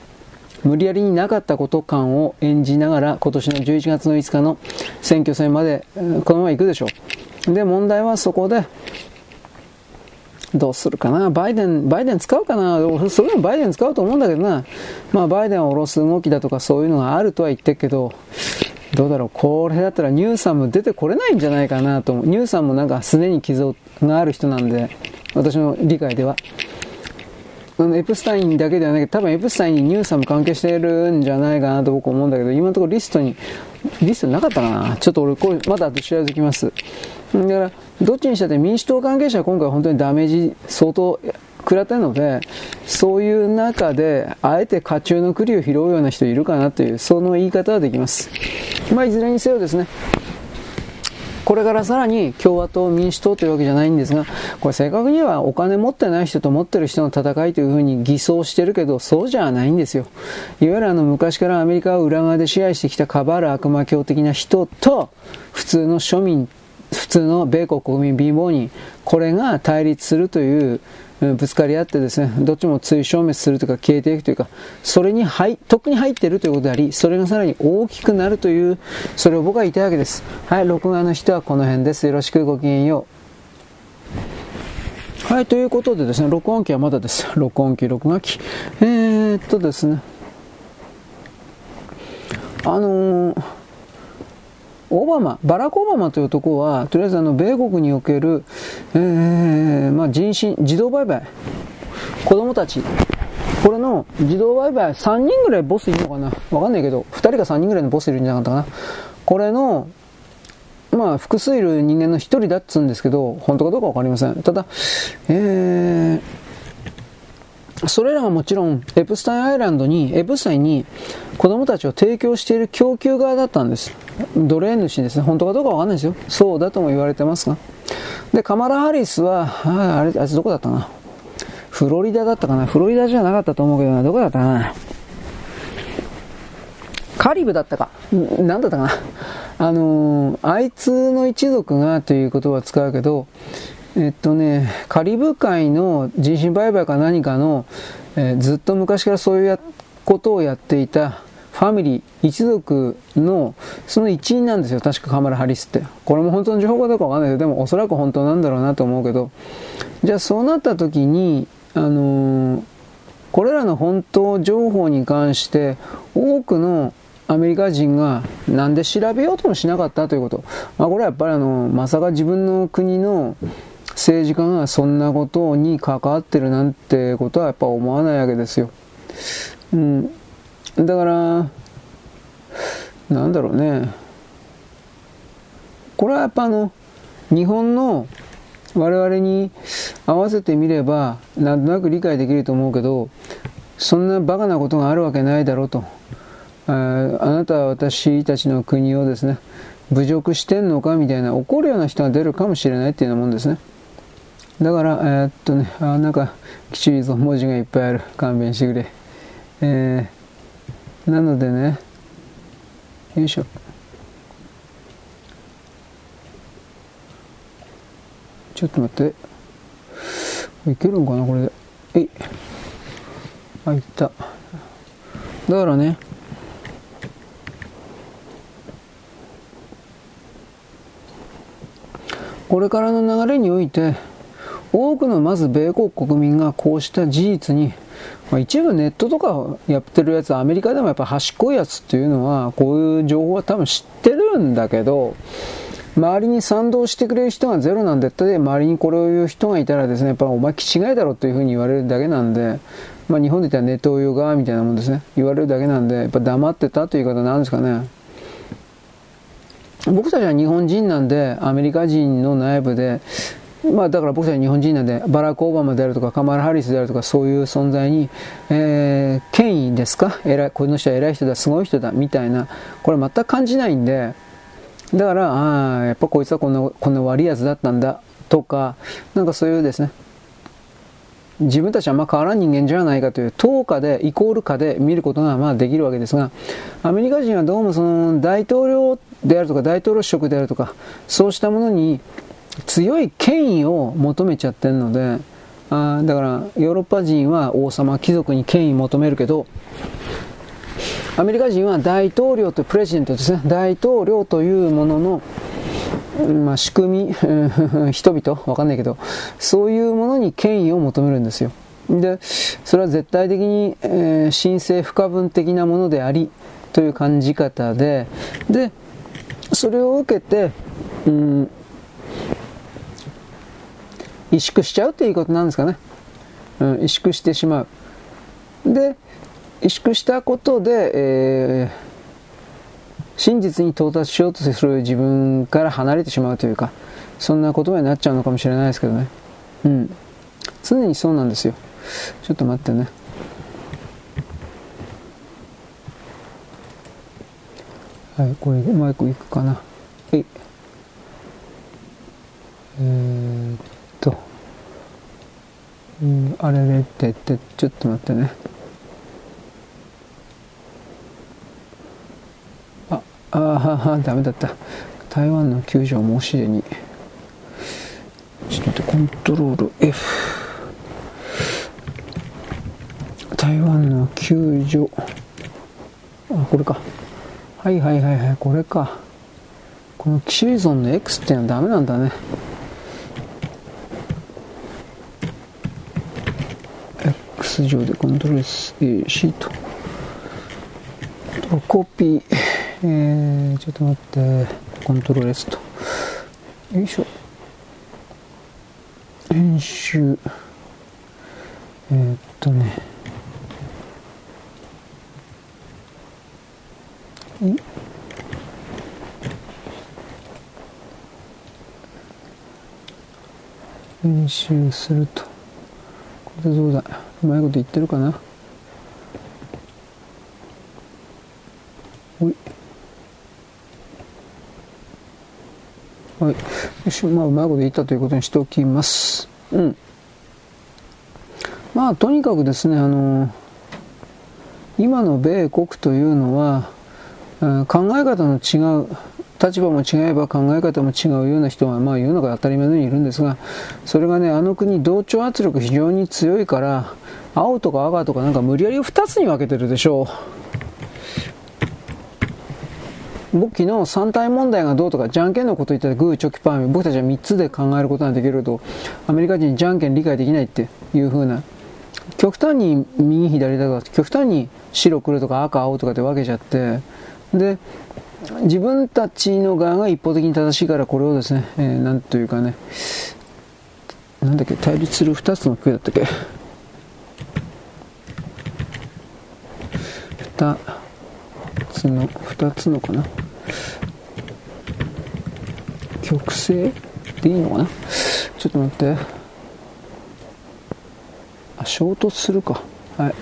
Speaker 1: 無理やりになかったこと感を演じながら今年の11月の5日の選挙戦までこのまま行くでしょう。で、問題はそこでどうするかなバイデン、バイデン使うかなそれでもバイデン使うと思うんだけどな。まあ、バイデンを下ろす動きだとかそういうのがあるとは言ってるけど、どうだろう、これだったらニューサム出てこれないんじゃないかなと思う。ニューサムもなんかすでに傷がある人なんで、私の理解では。エプスタインだけではなくて、多分エプスタインにニューサム関係してるんじゃないかなと僕思うんだけど、今のところリストに、リストなかったかなちょっと俺こう、まだ後調べてきます。だから、どっちにしたって民主党関係者は今回本当にダメージ相当食らったので、そういう中で、あえて家中の栗を拾うような人いるかなという、その言い方はできます。まあ、いずれにせよですね、これからさらに共和党、民主党というわけじゃないんですが、これ正確にはお金持ってない人と持ってる人の戦いというふうに偽装してるけど、そうじゃないんですよ。いわゆるあの昔からアメリカを裏側で支配してきたカバール悪魔教的な人と、普通の庶民、普通の米国国民貧乏人、これが対立するというぶつかり合ってですね、どっちも追消滅するというか消えていくというか、それに入、とっくに入っているということであり、それがさらに大きくなるという、それを僕は言いたいわけです。はい、録画の人はこの辺です。よろしくごきげんよう。はい、ということでですね、録音機はまだです。録音機、録画機。えー、っとですね、あのーオバマ、バラク・オバマという男は、とりあえずあの、米国における、えー、まあ、人身、児童売買、子供たち、これの自動売買3人ぐらいボスいるのかな？わかんないけど、2人か3人ぐらいのボスいるんじゃなかったかな？これの、まあ、複数いる人間の1人だっつうんですけど、本当かどうかわかりません。ただ、えー、それらはもちろん、エプスタインアイランドに、エプスタインに子供たちを提供している供給側だったんです。奴隷主ですね。本当かどうかわかんないですよ。そうだとも言われてますが。で、カマラ・ハリスは、ああれ、あいつどこだったな。フロリダだったかなフロリダじゃなかったと思うけどな。どこだったかなカリブだったか。なんだったかなあのー、あいつの一族がという言葉を使うけど、えっとね、カリブ海の人身売買か何かの、えー、ずっと昔からそういうことをやっていたファミリー、一族のその一員なんですよ。確かカマラ・ハリスって。これも本当の情報かどうかわかんないけど、でもおそらく本当なんだろうなと思うけど、じゃあそうなった時に、あのー、これらの本当情報に関して多くのアメリカ人がなんで調べようともしなかったということ。まあこれはやっぱりあの、まさか自分の国の政治家がそんなことに関わってるなんてことはやっぱ思わないわけですよ。うん。だから、なんだろうね。これはやっぱあの、日本の我々に合わせてみればなんとなく理解できると思うけどそんなバカなことがあるわけないだろうとあなたは私たちの国をですね侮辱してんのかみたいな怒るような人が出るかもしれないっていうようなもんですねだからえー、っとねあなんかきちりと文字がいっぱいある勘弁してくれえー、なのでねよいしょちょっと待って。いけるんかなこれで。えい。あ、いった。だからね、これからの流れにおいて、多くのまず米国国民がこうした事実に、まあ、一部ネットとかやってるやつ、アメリカでもやっぱ端っこいやつっていうのは、こういう情報は多分知ってるんだけど、周りに賛同してくれる人がゼロなんだったで、周りにこれを言う人がいたらですね、やっぱお前気違いだろというふうに言われるだけなんで、まあ日本で言ったらネットを言う側みたいなもんですね。言われるだけなんで、やっぱ黙ってたという言い方なんですかね。僕たちは日本人なんで、アメリカ人の内部で、まあだから僕たち日本人なんで、バラク・オバマであるとか、カマラ・ハリスであるとか、そういう存在に、えー、権威ですか？偉い、この人は偉い人だ、すごい人だ、みたいな、これ全く感じないんで、だから、ああ、やっぱこいつはこんな、こんな悪いやつだったんだ、とか、なんかそういうですね、自分たちはあんま変わらん人間じゃないかという等価でイコール化で見ることがまあできるわけですがアメリカ人はどうもその大統領であるとか大統領職であるとかそうしたものに強い権威を求めちゃってるのであだからヨーロッパ人は王様貴族に権威求めるけどアメリカ人は大統領とプレジデントですね、大統領というものの、まあ、仕組み、<laughs> 人々、わかんないけど、そういうものに権威を求めるんですよ。で、それは絶対的に、えー、神聖不可分的なものであり、という感じ方で、で、それを受けて、うん、萎縮しちゃうということなんですかね。うん、萎縮してしまう。で、萎縮したことで、えー、真実に到達しようとする自分から離れてしまうというか、そんな言葉になっちゃうのかもしれないですけどね。うん。常にそうなんですよ。ちょっと待ってね。はい、これうまくいくかな。はい。えー、っ。うん、あれれってって、ちょっと待ってね。ああ、ダメだった。台湾の救助はもうすでに。ちょっと待って、コントロール F。台湾の救助。あ、これか。はいはいはいはい、これか。このキシリゾンの X っていうのはダメなんだね。X 上でコントロール C と。コピー。えー、ちょっと待って、コントロール S と。よいしょ。編集。えー、っとね。編集すると。これでどうだ？うまいこと言ってるかなおい。はい。よし、まあ、うまいこと言ったということにしておきます。うん。まあ、とにかくですね、あの、今の米国というのは、考え方の違う、立場も違えば考え方も違うような人が、まあ、世の中当たり前のようにいるんですが、それがね、あの国、同調圧力非常に強いから、青とか赤とかなんか無理やり2つに分けてるでしょう。僕昨日3体問題がどうとかじゃんけんのこと言ったらグーチョキパー僕たちは3つで考えることができるとアメリカ人じゃんけん理解できないっていう風な極端に右左だとか極端に白黒とか赤青とかで分けちゃってで自分たちの側が一方的に正しいからこれをですね、えー、なんというかねなんだっけ対立する2つの句だったっけ？2つの2つのかな？曲線でいいのかな？ちょっと待って。あ衝突するか。はい。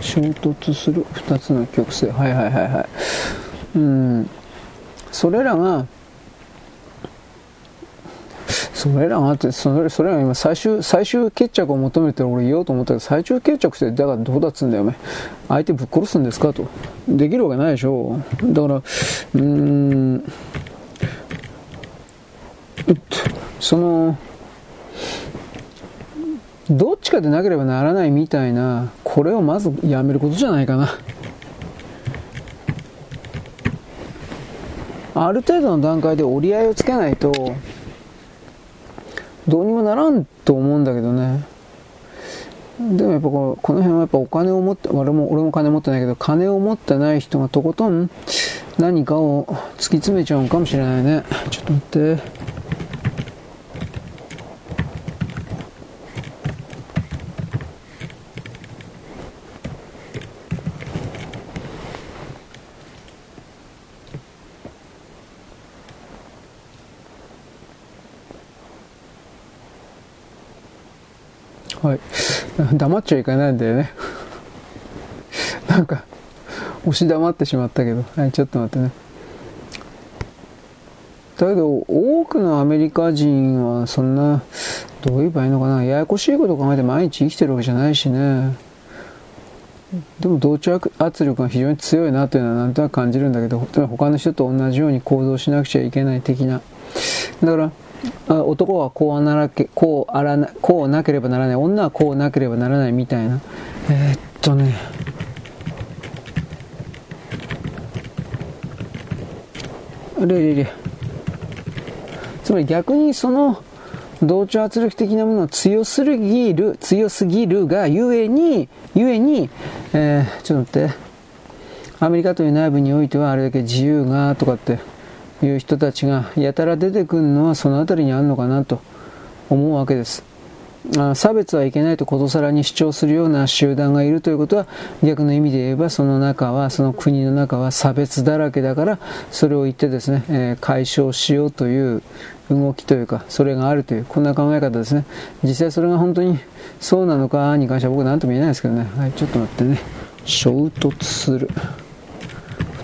Speaker 1: 衝突する2つの曲線。はいはいはいはい。うん。それらがそれらがってそれそれが今最終最終決着を求めて俺言おうと思ったけど最終決着ってだからどうだっつうんだよお前相手ぶっ殺すんですかと。できるわけないでしょ。だからうーん。そのどっちかでなければならないみたいなこれをまずやめることじゃないかな。ある程度の段階で折り合いをつけないとどうにもならんと思うんだけどね。でもやっぱこの辺はやっぱお金を持って俺も俺も金持ってないけど金を持ってない人がとことん何かを突き詰めちゃうんかもしれないね。ちょっと待って。はい。黙っちゃいけないんだよね。<laughs> なんか、押し黙ってしまったけど。はい、ちょっと待ってね。だけど、多くのアメリカ人はそんな、どう言えばいいのかな、ややこしいことを考えて毎日生きてるわけじゃないしね。でも同調圧力が非常に強いなというのはなんとなく感じるんだけど、他の人と同じように行動しなくちゃいけない的な。だから、男はこうならけこうあらなこうなければならない。女はこうなければならないみたいな。えー、っとね。あれれれ。つまり逆にその同調圧力的なものは強すぎる強すぎるがゆえにゆえに、えー、ちょっと待って。アメリカという内部においてはあれだけ自由がとかって。いう人たちがやたら出てくるのはその辺りにあるのかなと思うわけです。差別はいけないとことさらに主張するような集団がいるということは逆の意味で言えばその中はその国の中は差別だらけだからそれを言ってですね、えー、解消しようという動きというかそれがあるというこんな考え方ですね。実際それが本当にそうなのかに関しては僕何とも言えないですけどね。はいちょっと待ってね。衝突する。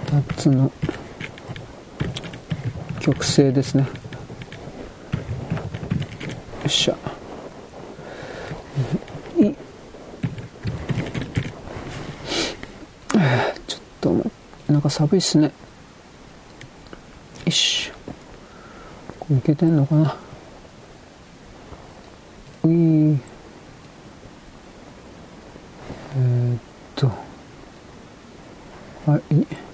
Speaker 1: 2つの曲線ですね。よっしゃ。ちょっとなんか寒いっすね。よし。これいけてんのかな。ういえー、っと。はい。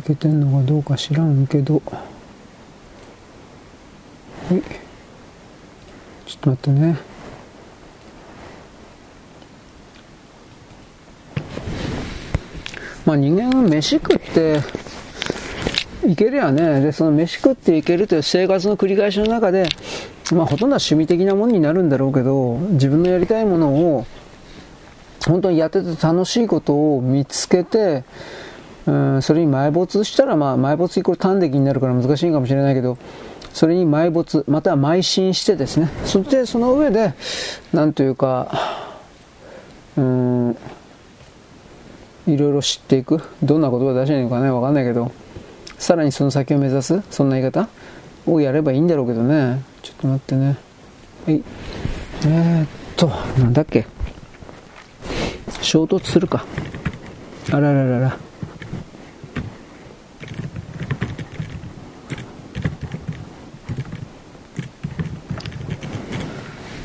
Speaker 1: いけてんのかどうか知らんけど。はい。ちょっと待ってね。まあ人間は飯食っていけりゃね、で、その飯食っていけるという生活の繰り返しの中で、まあ、ほとんどは趣味的なものになるんだろうけど、自分のやりたいものを、本当にやってて楽しいことを見つけて、うん、それに埋没したら、まあ、埋没イコール端的になるから難しいかもしれないけど、それに埋没、または邁進してですね、そしてその上で、なんというか、うん、いろいろ知っていく。どんな言葉出していのかね、わかんないけど、さらにその先を目指す、そんな言い方をやればいいんだろうけどね。ちょっと待ってね。はい。えー、っと、なんだっけ。衝突するか。あらららら。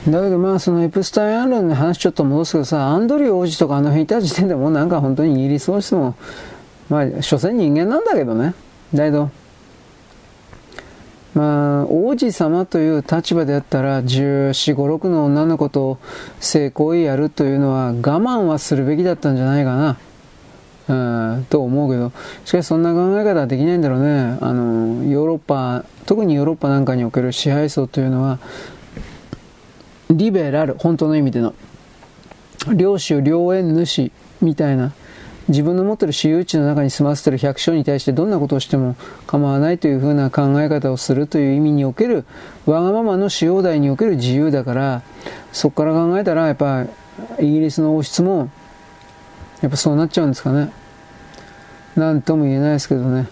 Speaker 1: だけどまあそのエプスタインアンドの話ちょっと戻すけどさ、アンドリュー王子とかあの辺いた時点でもうなんか本当にイギリス王室も、まあ所詮人間なんだけどね。だけど、まあ王子様という立場であったら14、5、6の女の子と性行為やるというのは我慢はするべきだったんじゃないかな。うん、と思うけど、しかしそんな考え方はできないんだろうね。あの、ヨーロッパ、特にヨーロッパなんかにおける支配層というのは、リベラル、本当の意味での、領主、領縁主みたいな、自分の持ってる私有地の中に住ませてる百姓に対してどんなことをしても構わないというふうな考え方をするという意味における、わがままの使用代における自由だから、そこから考えたら、やっぱ、イギリスの王室も、やっぱそうなっちゃうんですかね。なんとも言えないですけどね。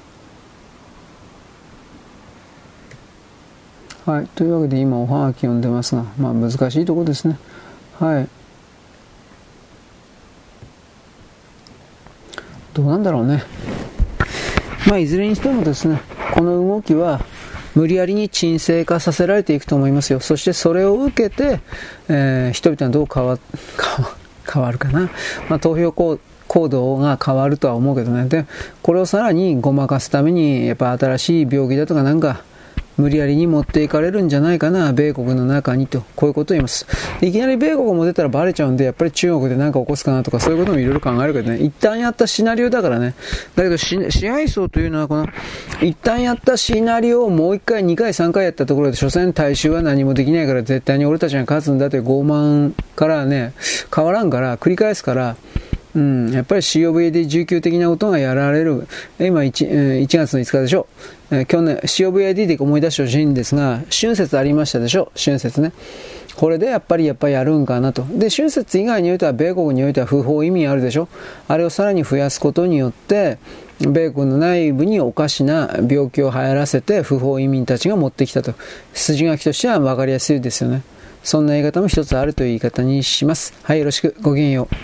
Speaker 1: はい。というわけで今おはがき読んでますが、まあ難しいところですね。はい。どうなんだろうね。まあいずれにしてもですね、この動きは無理やりに沈静化させられていくと思いますよ。そしてそれを受けて、えー、人々はどう変わ、変わるかな。まあ投票行行動が変わるとは思うけどね。で、これをさらにごまかすために、やっぱ新しい病気だとかなんか、無理やりに持っていかれるんじゃないかな、米国の中にと、こういうことを言います。いきなり米国も出たらバレちゃうんで、やっぱり中国で何か起こすかなとか、そういうこともいろいろ考えるけどね、一旦やったシナリオだからね。だけど支配層というのは、この、一旦やったシナリオをもう一回、二回、三回やったところで、所詮大衆は何もできないから、絶対に俺たちが勝つんだという傲慢からね、変わらんから、繰り返すから、うん、やっぱり COVAD19 的なことがやられる。今 1, 1月の5日でしょ。去年、COVAD で思い出してほしいんですが、春節ありましたでしょ？春節ね。これでやっぱりやっぱりやるんかなと。で、春節以外においては、米国においては不法移民あるでしょ？あれをさらに増やすことによって、米国の内部におかしな病気を流行らせて不法移民たちが持ってきたと。筋書きとしては分かりやすいですよね。そんな言い方も一つあるという言い方にします。はい、よろしく。ごきげんよう。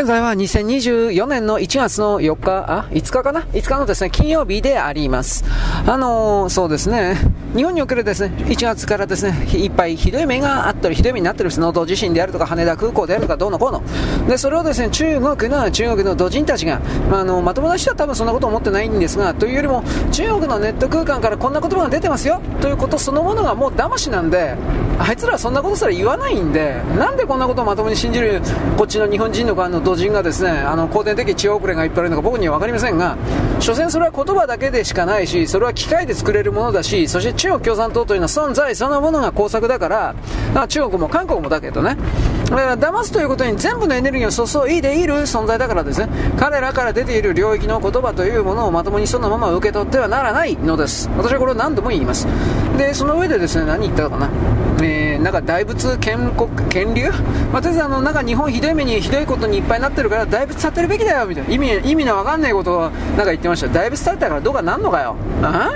Speaker 1: 現在は2024年の1月の4日、あ、5日かな ?5 日のですね、金曜日であります。あのー、そうですね、日本におけるですね、1月からですね、いっぱいひどい目があったり、ひどい目になってる能登地震であるとか、羽田空港であるとか、どうのこうの。で、それをですね、中国の、中国の土人たちが、まあ、あの、まともな人は多分そんなこと思ってないんですが、というよりも、中国のネット空間からこんな言葉が出てますよ、ということそのものがもう騙しなんで、あいつらはそんなことすら言わないんで、なんでこんなことをまともに信じる、こっちの日本人の側の土人がですね、あの、後天的血遅れがいっぱいあるのか僕には分かりませんが、所詮それは言葉だけでしかないし、それは機械で作れるものだし、そして中国共産党というのは存在そのものが工作だから、から中国も韓国もだけどね、だから騙すということに全部のエネルギーを注いでいる存在だからですね、彼らから出ている領域の言葉というものをまともにそのまま受け取ってはならないのです。私はこれを何度も言います。で、その上でですね、何言ったのかな。えー、なんか大仏建国、建立まあ、とりあえずあの、なんか日本ひどい目にひどいことにいっぱいなってるから大仏立てるべきだよ、みたいな。意味、意味のわかんないことをなんか言ってました。大仏立てたからどうかなんのかよ。あ？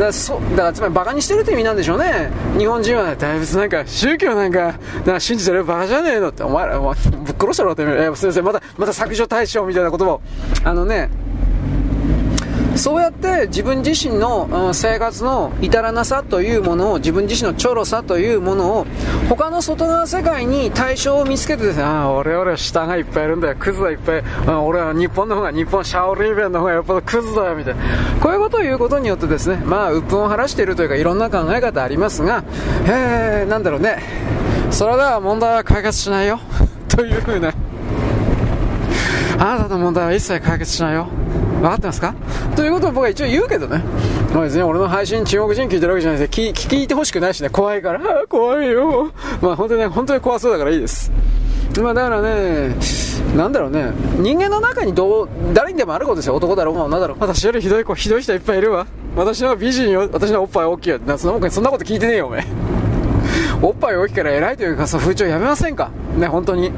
Speaker 1: だからそだからつまりバカにしてるって意味なんでしょうね。日本人は、大仏なんか宗教なんかか信じてるバカじゃねえのって。お前らお前ぶっ殺したろって。えー、すいません。またまた削除対象みたいな言葉を。あのねそうやって自分自身の生活の至らなさというものを、自分自身のちょろさというものを、他の外側世界に対象を見つけてですね、ああ、俺俺は下がいっぱいいるんだよ、クズがいっぱい、俺は日本の方が、日本シャオリーベンの方がやっぱクズだよ、みたいな。こういうことを言うことによってですね、まあ、鬱憤を晴らしているというか、いろんな考え方ありますが、えー、なんだろうね、それでは問題は解決しないよ、というふうな。あなたの問題は一切解決しないよ。分かってますか？ということを僕は一応言うけどね。まあ別に俺の配信中国人聞いてるわけじゃないです聞聞いてほしくないしね、怖いから、怖いよ。まあ本当にね、本当に怖そうだからいいです。まあだからね、なんだろうね、人間の中にどう、誰にでもあることですよ。男だろうが女だろう。私よりひどい子、ひどい人いっぱいいるわ。私の美人よ、私のおっぱい大きいよ。そんそんなこと聞いてねえよ、お前。おっぱい大きいから偉いというか、風潮やめませんか？ね、本当に。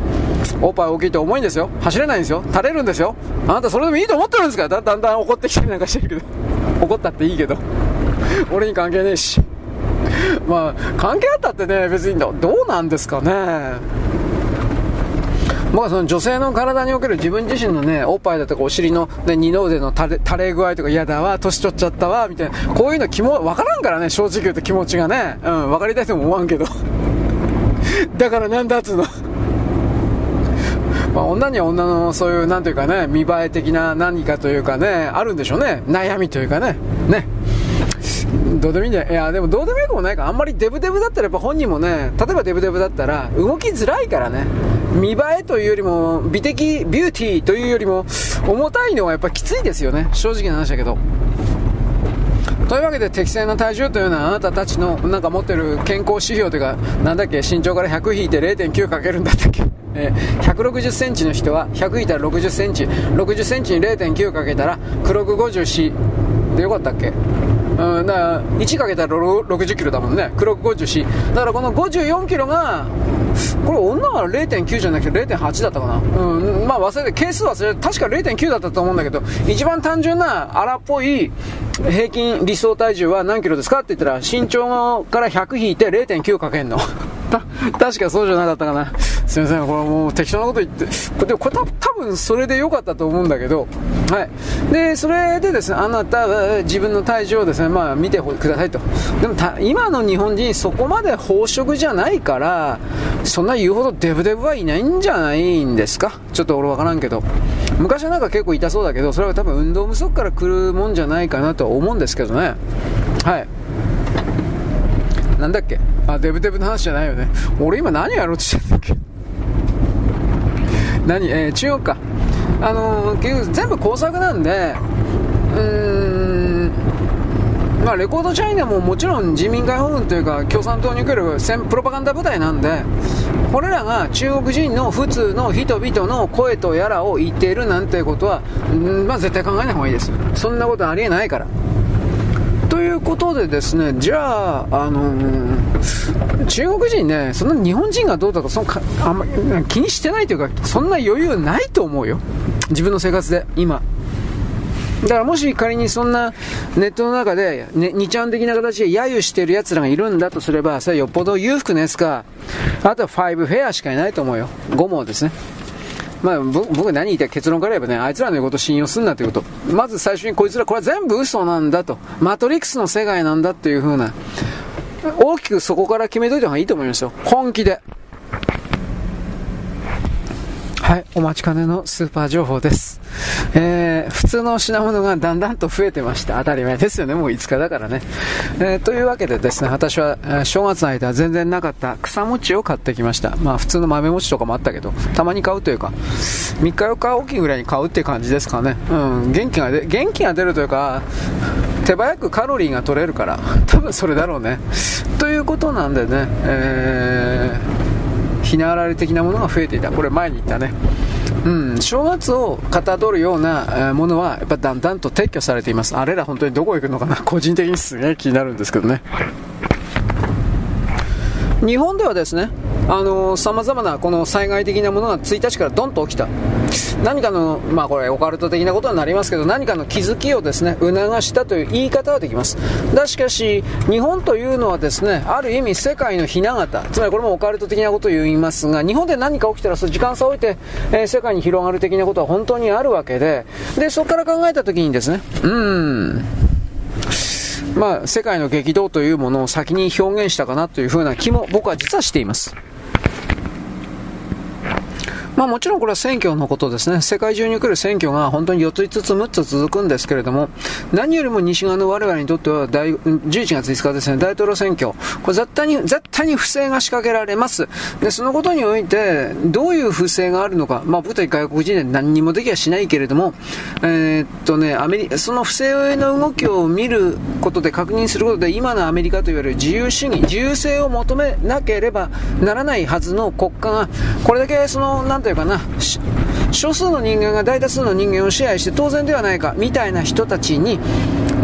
Speaker 1: おっぱい大きいと重いんですよ。走れないんですよ。垂れるんですよ。あなたそれでもいいと思ってるんですか？だだんだん怒ってきたりなんかしてるけど。<laughs> 怒ったっていいけど。<laughs> 俺に関係ねえし。まあ、関係あったってね、別にどうなんですかね。僕はその女性の体における自分自身のね、おっぱいだとかお尻の、ね、二の腕の垂れれ具合とか嫌だわ、年取っちゃったわ、みたいな、こういうの気も、わからんからね、正直言うと気持ちがね、うん、分かりたいとも思わんけど。<laughs> だからなんだっつうの。まあ、女には女のそういう、なんというかね、見栄え的な何かというかね、あるんでしょうね。悩みというかね。ね。どうでもいいんじゃない？いや、でもどうでもよくもないからあんまりデブデブだったらやっぱ本人もね、例えばデブデブだったら動きづらいからね。見栄えというよりも、美的、ビューティーというよりも、重たいのはやっぱきついですよね。正直な話だけど。というわけで適正な体重というのはあなたたちのなんか持ってる健康指標というか、なんだっけ、身長から100引いて0.9かけるんだったっけ？えー、160センチの人は100引いたら60センチ、60センチに0.9かけたら黒く54でよかったっけ？うん、だから1かけたら60キロだもんね、黒く54。だからこの54キロが、これ女は0.9じゃなくて0.8だったかな。うん、まあ忘れて、係数忘れて、確か0.9だったと思うんだけど、一番単純な荒っぽい平均理想体重は何キロですかって言ったら、身長から100引いて0.9かけんの。確かそうじゃなかったかな。すいません、これもう適当なこと言って、でもこれ多分それで良かったと思うんだけど、はい。で、それでですね、あなたは自分の体重をですね、まあ見てくださいと。でも今の日本人そこまで飽食じゃないから、そんな言うほどデブデブはいないんじゃないんですか？ちょっと俺わからんけど。昔はなんか結構痛そうだけど、それは多分運動不足から来るもんじゃないかなと思うんですけどね。はい。なんだっけ？あ、デブデブの話じゃないよね。俺今何やろうとしてんだっけ？何？えー、中国か。あの、結局全部工作なんで、うーん、まあ、レコードチャイナももちろん人民解放軍というか共産党におけるプロパガンダ部隊なんで、これらが中国人の普通の人々の声とやらを言っているなんてことは、うんまあ、絶対考えない方がいいです。そんなことありえないから。ということでですね、じゃあ、あのー、中国人ね、そんな日本人がどうだかそのかあんま気にしてないというか、そんな余裕ないと思うよ。自分の生活で、今。だからもし仮にそんなネットの中で、ね、2ちゃん的な形で揶揄してる奴らがいるんだとすれば、それはよっぽど裕福なやつか、あとは5フェアしかいないと思うよ。5もですね。まあ、僕何言いたい結論から言えばね、あいつらの言うことを信用すんなということ。まず最初にこいつらこれは全部嘘なんだと。マトリックスの世界なんだっていう風な。大きくそこから決めといた方がいいと思いますよ。本気で。はい、お待ちかねのスーパー情報です。えー、普通の品物がだんだんと増えてました。当たり前ですよね、もう5日だからね。えー、というわけでですね、私は、正月の間全然なかった草餅を買ってきました。まあ普通の豆餅とかもあったけど、たまに買うというか、3日4日おきいぐらいに買うっていう感じですかね。うん、元気がで、元気が出るというか、手早くカロリーが取れるから、多分それだろうね。ということなんでね、えーひなあられ的なものが増えていた。これ前に言ったね。うん、正月をかたどるようなものは、やっぱだんだんと撤去されています。あれら本当にどこ行くのかな個人的にすげえ気になるんですけどね。日本ではですね、あの、様々なこの災害的なものが1日からドンと起きた。何かの、まあこれオカルト的なことになりますけど、何かの気づきをですね、促したという言い方はできます。だしかし、日本というのはですね、ある意味世界のひな形、つまりこれもオカルト的なことを言いますが、日本で何か起きたらそ時間差を置いて、えー、世界に広がる的なことは本当にあるわけで、で、そこから考えたときにですね、うーん、まあ、世界の激動というものを先に表現したかなというふうな気も僕は実はしています。まあもちろんこれは選挙のことですね。世界中に来る選挙が本当に4つ5つ6つ続くんですけれども、何よりも西側の我々にとっては大11月5日ですね、大統領選挙。これ絶対に、絶対に不正が仕掛けられます。で、そのことにおいて、どういう不正があるのか、まあ僕たち外国人で何にもできはしないけれども、えー、っとね、アメリその不正の動きを見ることで確認することで、今のアメリカといわれる自由主義、自由性を求めなければならないはずの国家が、これだけその、なんていうかな、少数の人間が大多数の人間を支配して当然ではないか、みたいな人たちに、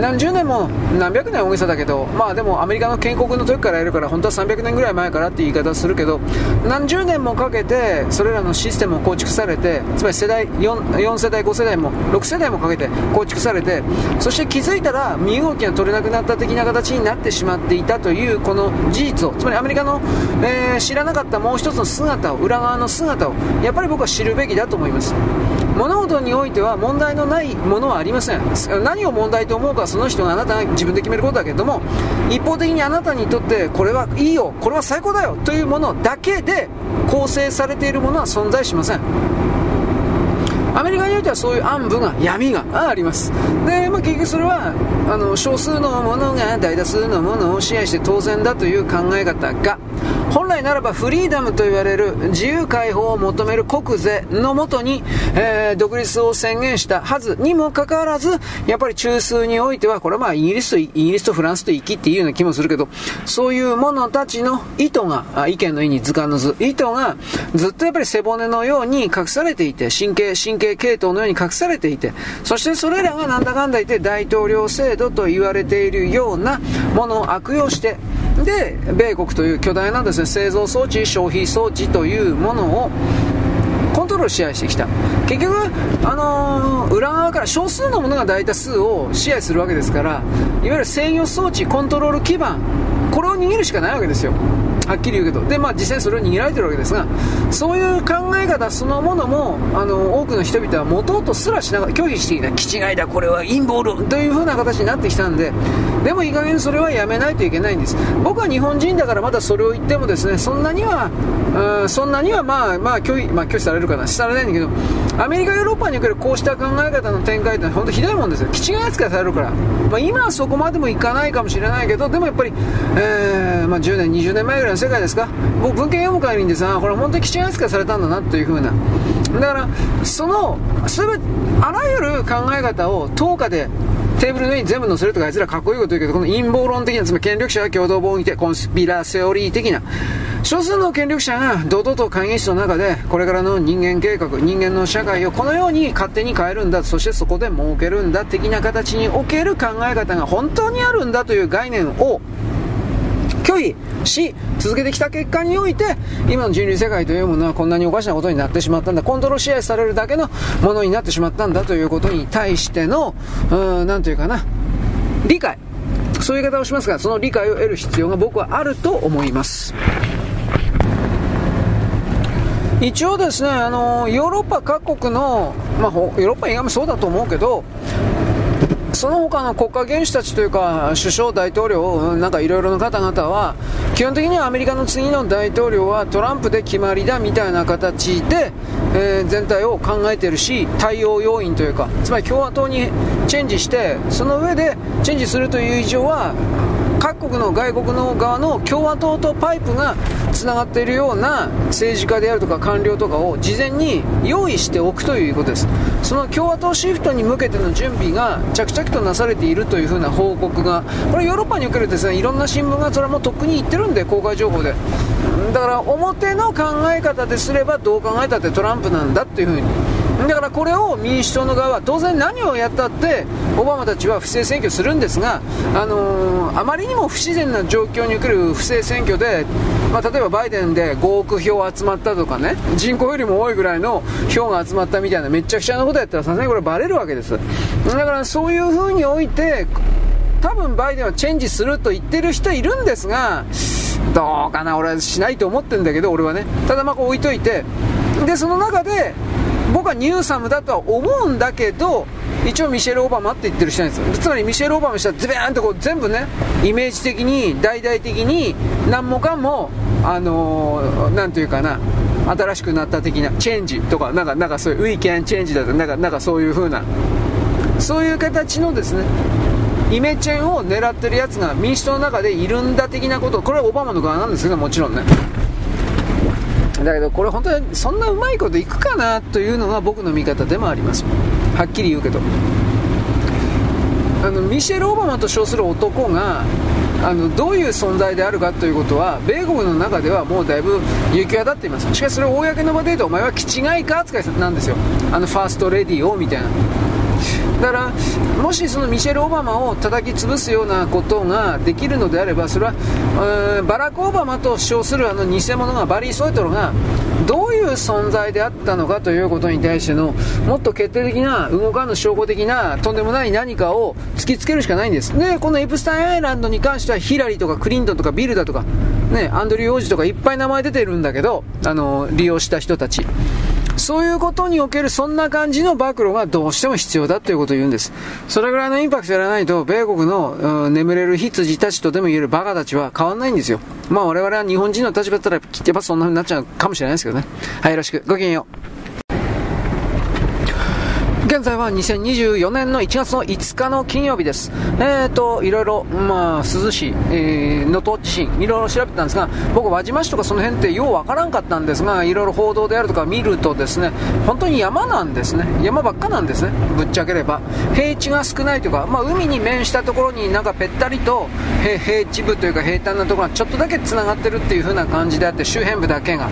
Speaker 1: 何十年も何百年大げさだけど、まあでもアメリカの建国の時からやるから、本当は300年ぐらい前からって言い方をするけど、何十年もかけて、それらのシステムを構築されて、つまり世代4、4世代、5世代も、6世代もかけて構築されて、そして気づいたら身動きが取れなくなった的な形になってしまっていたというこの事実を、つまりアメリカの、えー、知らなかったもう一つの姿を、裏側の姿を、やっぱり僕は知るべきだと思います。物事においては問題のないものはありません。何を問題と思うかその人があなたが自分で決めることだけれども一方的にあなたにとってこれはいいよこれは最高だよというものだけで構成されているものは存在しません。アメリカにおいてはそういう暗部が闇があります。で、まあ、結局それはあの少数のものが大多数のものを支配して当然だという考え方が本来ならばフリーダムと言われる自由解放を求める国税のもとに、えー、独立を宣言したはずにもかかわらず、やっぱり中枢においては、これはまあイギリスと、イギリスとフランスと生きっていうような気もするけど、そういう者たちの意図が、あ意見の意に図鑑の図、意図がずっとやっぱり背骨のように隠されていて、神経、神経系統のように隠されていて、そしてそれらがなんだかんだ言って大統領制度と言われているようなものを悪用して、で、米国という巨大なですね、製造装置、消費装置というものをコントロール支配してきた。結局、あのー、裏側から少数のものが大多数を支配するわけですから、いわゆる制御装置、コントロール基盤、これを握るしかないわけですよ。はっきり言うけど。で、まあ実際それを握られてるわけですが、そういう考え方そのものも、あの、多くの人々は持とうとすらしなが拒否してきた。気違いだ、これは陰謀論という風な形になってきたんで、でもいい加減それはやめないといけないんです。僕は日本人だからまだそれを言ってもですね、そんなには、うん、そんなにはまあ、まあ拒否、まあ拒否されるかな、されないんだけど、アメリカ、ヨーロッパにおけるこうした考え方の展開って本当ひどいもんですよ。気違い扱いされるから。まあ今はそこまでもいかないかもしれないけど、でもやっぱり、えー、まあ10年、20年前ぐらい世界ですか、僕文献読む帰りにです、これ本当に基地扱いされたんだなというふうな。だから、その、すべあらゆる考え方を10日でテーブルの上に全部載せるとかあいつらかっこいいこと言うけど、この陰謀論的な、つまり権力者が共同防御て、コンスピラセオリー的な、少数の権力者が堂々と会議室の中で、これからの人間計画、人間の社会をこのように勝手に変えるんだ、そしてそこで儲けるんだ、的な形における考え方が本当にあるんだという概念を、拒否し続けてきた結果において今の人類世界というものはこんなにおかしなことになってしまったんだ。コントロール支配されるだけのものになってしまったんだということに対しての何というかな。理解。そういう言い方をしますがその理解を得る必要が僕はあると思います。一応ですね、あのヨーロッパ各国の、まあ、ヨーロッパ以外もそうだと思うけど、その他の国家元首たちというか、首相、大統領、なんかいろいろな方々は、基本的にはアメリカの次の大統領はトランプで決まりだみたいな形で、えー、全体を考えているし、対応要因というか、つまり共和党にチェンジして、その上でチェンジするという以上は、各国の外国の側の共和党とパイプがつながっているような政治家であるとか官僚とかを事前に用意しておくということです。その共和党シフトに向けての準備が着々となされているというふうな報告がこれヨーロッパにおけるですねいろんな新聞がそれはもうとっくに言ってるんで公開情報で。だから表の考え方ですればどう考えたってトランプなんだっていうふうにだからこれを民主党の側は当然何をやったってオバマたちは不正選挙するんですが、あのー、あまりにも不自然な状況における不正選挙で、まあ、例えばバイデンで5億票集まったとかね人口よりも多いぐらいの票が集まったみたいなめちゃくちゃなことやったらさすがにこれバレるわけです。だからそういうふうにおいて多分バイデンはチェンジすると言ってる人いるんですがどうかな俺はしないと思ってるんだけど俺はね。ただまあこう置いといて。でその中で僕はニューサムだとは思うんだけど一応ミシェル・オバマって言ってる人なんですつまりミシェル・オバマしたらズベーンとこう全部ねイメージ的に大々的に何もかもあのー、というかな、新しくなった的な、チェンジとか、なんか、なんかそういう、ウィーキャンチェンジだとなんか、なんかそういう風な、そういう形のですね、イメチェンを狙ってるやつが民主党の中でいるんだ的なこと、これはオバマの側なんですけど、もちろんね。だけどこれ本当にそんなうまいこといくかなというのが僕の見方でもあります。はっきり言うけど。あのミシェル・オバマと称する男があのどういう存在であるかということは米国の中ではもうだいぶ行き渡っています。しかしそれを公の場で言うとお前は気違いか？扱いなんですよ。あのファーストレディーをみたいな。だからもしそのミシェル・オバマを叩き潰すようなことができるのであればそれはバラク・オバマと称するあの偽物がバリー・ソイトロがどういう存在であったのかということに対してのもっと決定的な動かぬ証拠的なとんでもない何かを突きつけるしかないんです。でこのエプスタインアイランドに関してはヒラリーとかクリントンとかビルだとか、ね、アンドリュー王子とかいっぱい名前出てるんだけどあの利用した人たち。そういうことにおけるそんな感じの暴露がどうしても必要だということを言うんです。それぐらいのインパクトやらないと、米国の、眠れる羊たちとでも言えるバカたちは変わんないんですよ。まあ我々は日本人の立場だったら、やっぱそんな風になっちゃうかもしれないですけどね。はい、よろしく。ごきげんよう。現在は2024年の1月の5日の金曜日です。えーと、いろいろ、まあ、涼しい、えー、能登地震、いろいろ調べてたんですが、僕、輪島市とかその辺ってようわからんかったんですが、いろいろ報道であるとか見るとですね、本当に山なんですね。山ばっかなんですね。ぶっちゃければ。平地が少ないというか、まあ、海に面したところになんかぺったりと平地部というか平坦なところがちょっとだけ繋がってるっていう風な感じであって、周辺部だけが。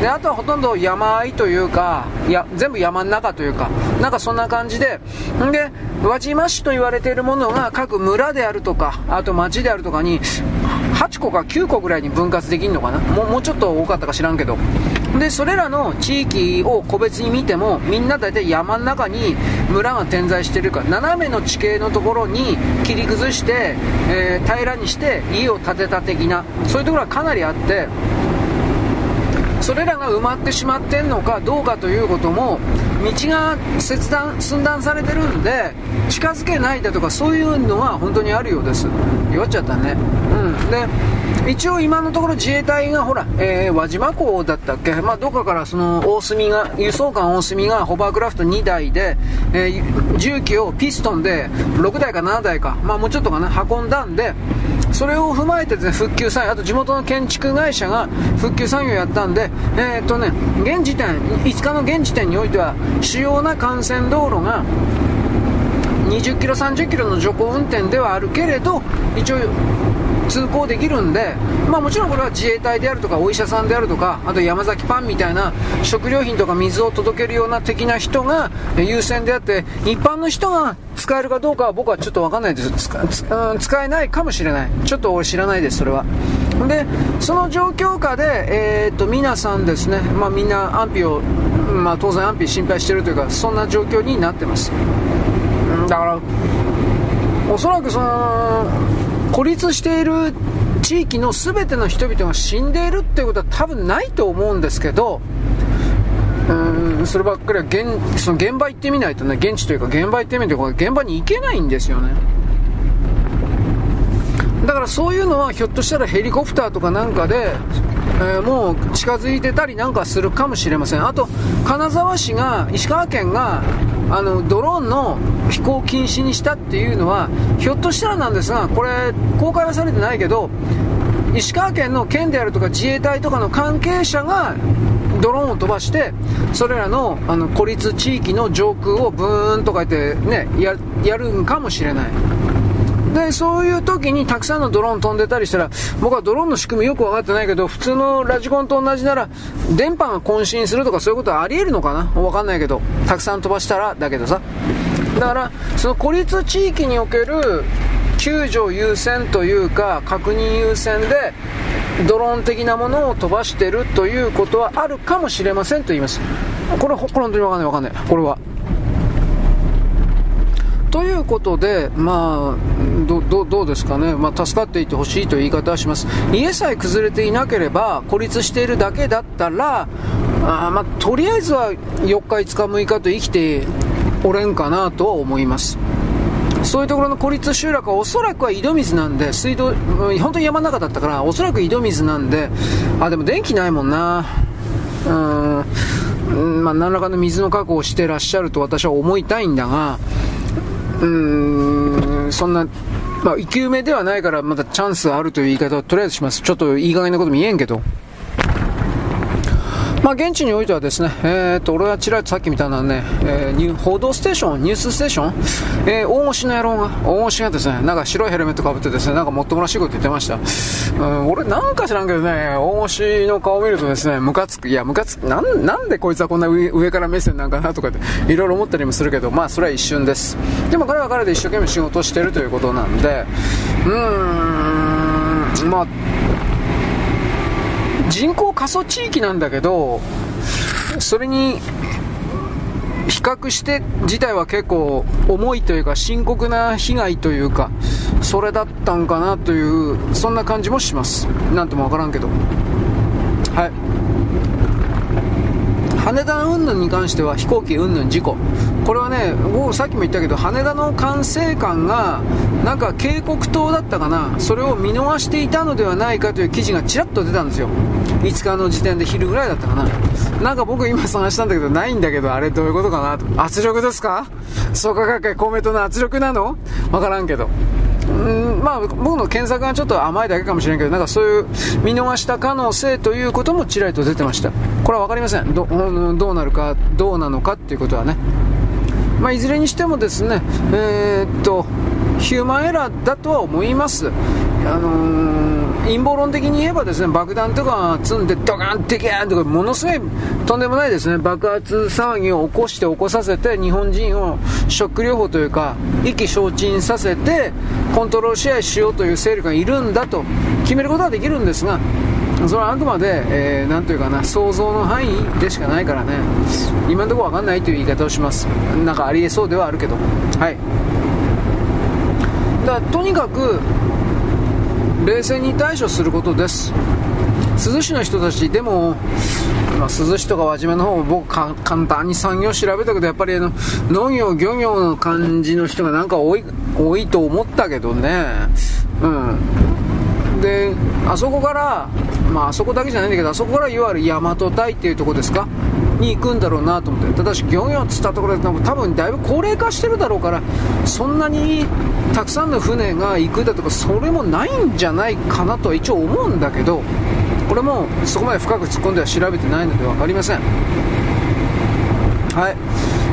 Speaker 1: で、あとはほとんど山あいというか、いや、全部山の中というか、なんかそんな感じで、んで、輪島市と言われているものが各村であるとか、あと町であるとかに、8個か9個ぐらいに分割できるのかな？もうもうちょっと多かったか知らんけど。で、それらの地域を個別に見ても、みんな大体山の中に村が点在してるから、斜めの地形のところに切り崩して、えー、平らにして家を建てた的な、そういうところはかなりあって、それらが埋まってしまってんのかどうかということも道が切断寸断されてるんで近づけないだとかそういうのは本当にあるようです。弱っちゃったね。うん。で一応今のところ自衛隊がほら、えー、輪島港だったっけ？まあどっかからその大隅が輸送艦大隅がホバークラフト2台で、えー、重機をピストンで6台か7台かまあもうちょっとかな運んだんでそれを踏まえてですね復旧作業あと地元の建築会社が復旧作業をやったんでえー、っとね現時点5日の現時点においては主要な幹線道路が20キロ、30キロの徐行運転ではあるけれど、一応通行できるんで、まあ、もちろんこれは自衛隊であるとかお医者さんであるとかあと山崎パンみたいな食料品とか水を届けるような的な人が優先であって一般の人が使えるかどうかは僕はちょっと分かんないです。使使えないかもしれない。ちょっと知らないですそれは。でその状況下で、えー、っと皆さんですね、まあ、みんな安否を、まあ、当然安否心配してるというかそんな状況になってます。だからおそらくその孤立している地域の全ての人々が死んでいるっていうことは多分ないと思うんですけどうんそればっかりは現その現場行ってみないとね現地というか現場行ってみないと現場に行けないんですよね。だからそういうのはひょっとしたらヘリコプターとかなんかでえー、もう近づいてたりなんかするかもしれません。あと金沢市が石川県があのドローンの飛行禁止にしたっていうのはひょっとしたらなんですがこれ公開はされてないけど石川県の県であるとか自衛隊とかの関係者がドローンを飛ばしてそれらのあの孤立地域の上空をブーンとか言ってねややるんかもしれない。で、そういう時にたくさんのドローン飛んでたりしたら、僕はドローンの仕組みよく分かってないけど、普通のラジコンと同じなら、電波が渾身するとかそういうことはあり得るのかな？分かんないけど、たくさん飛ばしたらだけどさ。だから、その孤立地域における救助優先というか、確認優先で、ドローン的なものを飛ばしてるということはあるかもしれませんと言います。これ、これ本当に分かんない分かんない。これは。ということで、まあ、どどうですかね、まあ、助かっていてほしいという言い方はします。家さえ崩れていなければ孤立しているだけだったらあ、まあ、とりあえずは4日、5日、6日と生きておれんかなとは思います。そういうところの孤立集落はおそらくは井戸水なんで、水道、本当に山の中だったから、おそらく井戸水なんで、あ、でも電気ないもんな。うん、まあ、何らかの水の確保をしてらっしゃると私は思いたいんだが、ん、そんな、まあ、生き埋めではないから、まだチャンスあるという言い方をとりあえずします。ちょっといい加減なことも言えんけど。まあ、現地においてはですね、えー、と俺はちらっとさっき見たのはね、えー、報道ステーション、ニュースステーション、えー、大越の野郎が、大越がですね、なんか白いヘルメットかぶってですね、なんかもっともらしいこと言ってました。うん、俺なんか知らんけどね、大越の顔を見るとですね、ムカつく、いや、ムカつく、なん、なんでこいつはこんな上上から目線なんかなとかって、いろいろ思ったりもするけど、まあ、それは一瞬です。でも彼は彼で一生懸命仕事をしてるということなんで、うーん、まあ、人口過疎地域なんだけど、それに比較して自体は結構重いというか深刻な被害というかそれだったんかなというそんな感じもします。なんともわからんけど。はい。羽田云々に関しては飛行機云々事故。これはね僕さっきも言ったけど羽田の管制官がなんか警告灯だったかな。それを見逃していたのではないかという記事がちらっと出たんですよ。5日の時点で昼ぐらいだったかな。なんか僕今探したんだけどないんだけどあれどういうことかなと。圧力ですか？創価学会公明党の圧力なの？わからんけど。うん。まあ、僕の検索がちょっと甘いだけかもしれんけど、なんかそういう見逃した可能性ということもちらりと出てました。これは分かりません。どうなるか、どうなのかっていうことはね。まあ、いずれにしてもですね、えー、っと、ヒューマンエラーだとは思います。あのー、陰謀論的に言えばですね、爆弾とか積んでドカンテキャンとかものすごいとんでもないですね、爆発騒ぎを起こして起こさせて日本人をショック療法というか意気消沈させてコントロール支配しようという勢力がいるんだと決めることはできるんですが、それはあくまで、えー、というかな、想像の範囲でしかないからね、今のところ分かんないという言い方をします。なんかありえそうではあるけど。はい。だとにかく、冷静に対処することです。珠洲市の人たちでも、まあ、珠洲市とか輪島の方も僕簡単に産業調べたけどやっぱりあの農業漁業の感じの人がなんか多い多いと思ったけどね。うん。であそこからまああそこだけじゃないんだけどあそこからいわゆる大和隊っていうとこですか？に行くんだろうなと思って。ただし漁業っつったところで多分だいぶ高齢化してるだろうからそんなにたくさんの船が行くだとかそれもないんじゃないかなとは一応思うんだけどこれもそこまで深く突っ込んでは調べてないので分かりません。はい。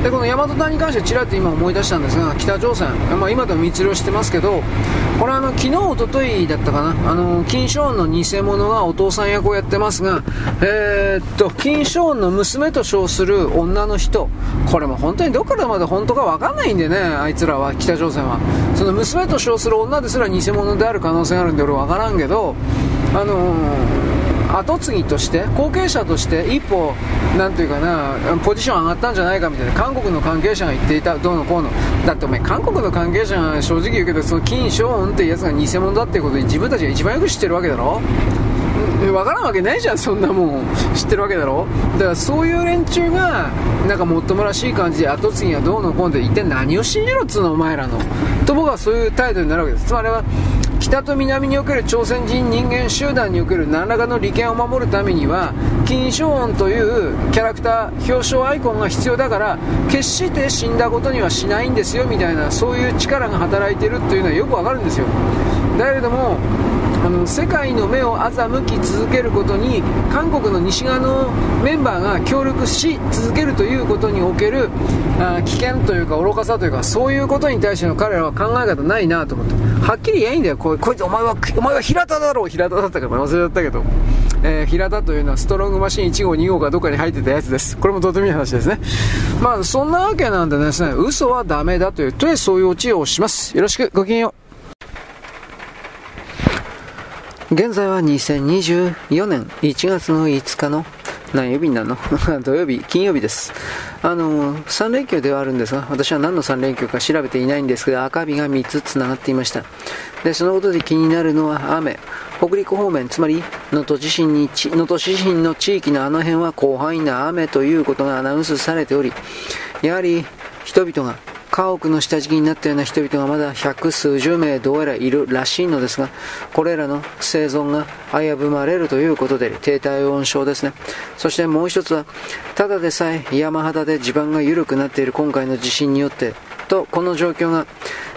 Speaker 1: でこの大和隊に関してちらっと今思い出したんですが北朝鮮、まあ、今でも密漁してますけどこれはあの昨日おとといだったかなあの金正恩の偽物がお父さん役をやってますが、えー、っと金正恩の娘と称する女の人これも本当にどこからまで本当か分かんないんでねあいつらは北朝鮮は。その娘と称する女ですら偽物である可能性があるんで俺分からんけどあのー後継ぎとして後継者として一歩なんていうかなポジション上がったんじゃないかみたいな韓国の関係者が言っていたどうのこうの。だってお前韓国の関係者が正直言うけどその金正恩っていうやつが偽物だっていうことに自分たちが一番よく知ってるわけだろ。分からんわけないじゃんそんなもん。知ってるわけだろ。だからそういう連中がなんかもっともらしい感じで後継ぎはどうのこうので一体何を信じろっつうのお前らの。と僕はそういう態度になるわけです。つまりは北と南における朝鮮人人間集団における何らかの利権を守るためには金正恩というキャラクター表彰アイコンが必要だから決して死んだことにはしないんですよみたいなそういう力が働いてるっていうのはよくわかるんですよ。だけれどもあの世界の目を欺き続けることに韓国の西側のメンバーが協力し続けるということにおけるあ危険というか愚かさというかそういうことに対しての彼らは考え方ないなと思って。はっきり言えんだよ。ここいつお前はお前は平田だろう平田だったか忘れちゃったけど、えー、平田というのはストロングマシン1号2号かどっかに入ってたやつです。これもとてもいい話ですね。まあそんなわけなんでですね嘘はダメだというとりあえずそういうオチをします。よろしく。ごきげんよう。現在は2024年1月の5日の何曜日になるの？<laughs> 土曜日、金曜日です。あの、3連休ではあるんですが、私は何の3連休か調べていないんですけど、赤日が3つ繋がっていました。で、そのことで気になるのは雨。北陸方面、つまり能登地震に、能登地震の地域のあの辺は広範囲な雨ということがアナウンスされており、やはり人々が家屋の下敷きになったような人々がまだ百数十名どうやらいるらしいのですが、これらの生存が危ぶまれるということで、低体温症ですね。そしてもう一つは、ただでさえ山肌で地盤が緩くなっている今回の地震によって、とこの状況が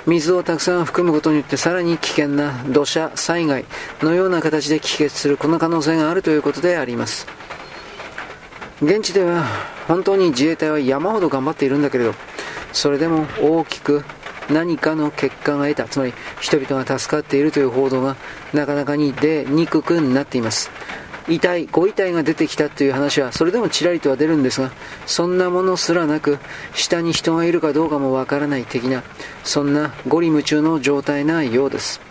Speaker 1: 水をたくさん含むことによってさらに危険な土砂災害のような形で帰結するこの可能性があるということであります現地では本当に自衛隊は山ほど頑張っているんだけれどそれでも大きく何かの結果が得たつまり人々が助かっているという報道がなかなかに出にくくなっています遺体、ご遺体が出てきたという話は、それでもちらりとは出るんですが、そんなものすらなく、下に人がいるかどうかもわからない的な、そんなゴリ夢中の状態なようです。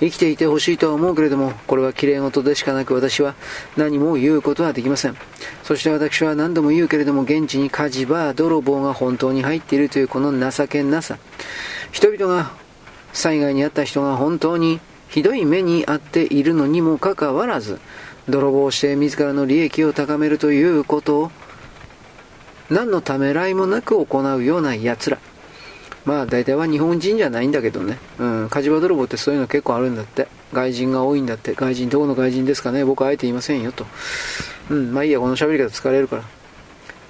Speaker 1: 生きていてほしいとは思うけれども、これは綺麗事でしかなく私は何も言うことはできません。そして私は何度も言うけれども、現地に火事場、泥棒が本当に入っているというこの情けなさ。人々が、災害に遭った人が本当にひどい目に遭っているのにもかかわらず、泥棒して自らの利益を高めるということを、何のためらいもなく行うような奴ら。まあ大体は日本人じゃないんだけどね。うん、火事場泥棒ってそういうの結構あるんだって。外人が多いんだって。外人、どこの外人ですかね僕はあえていませんよと。うん、まあいいや、この喋り方疲れるから。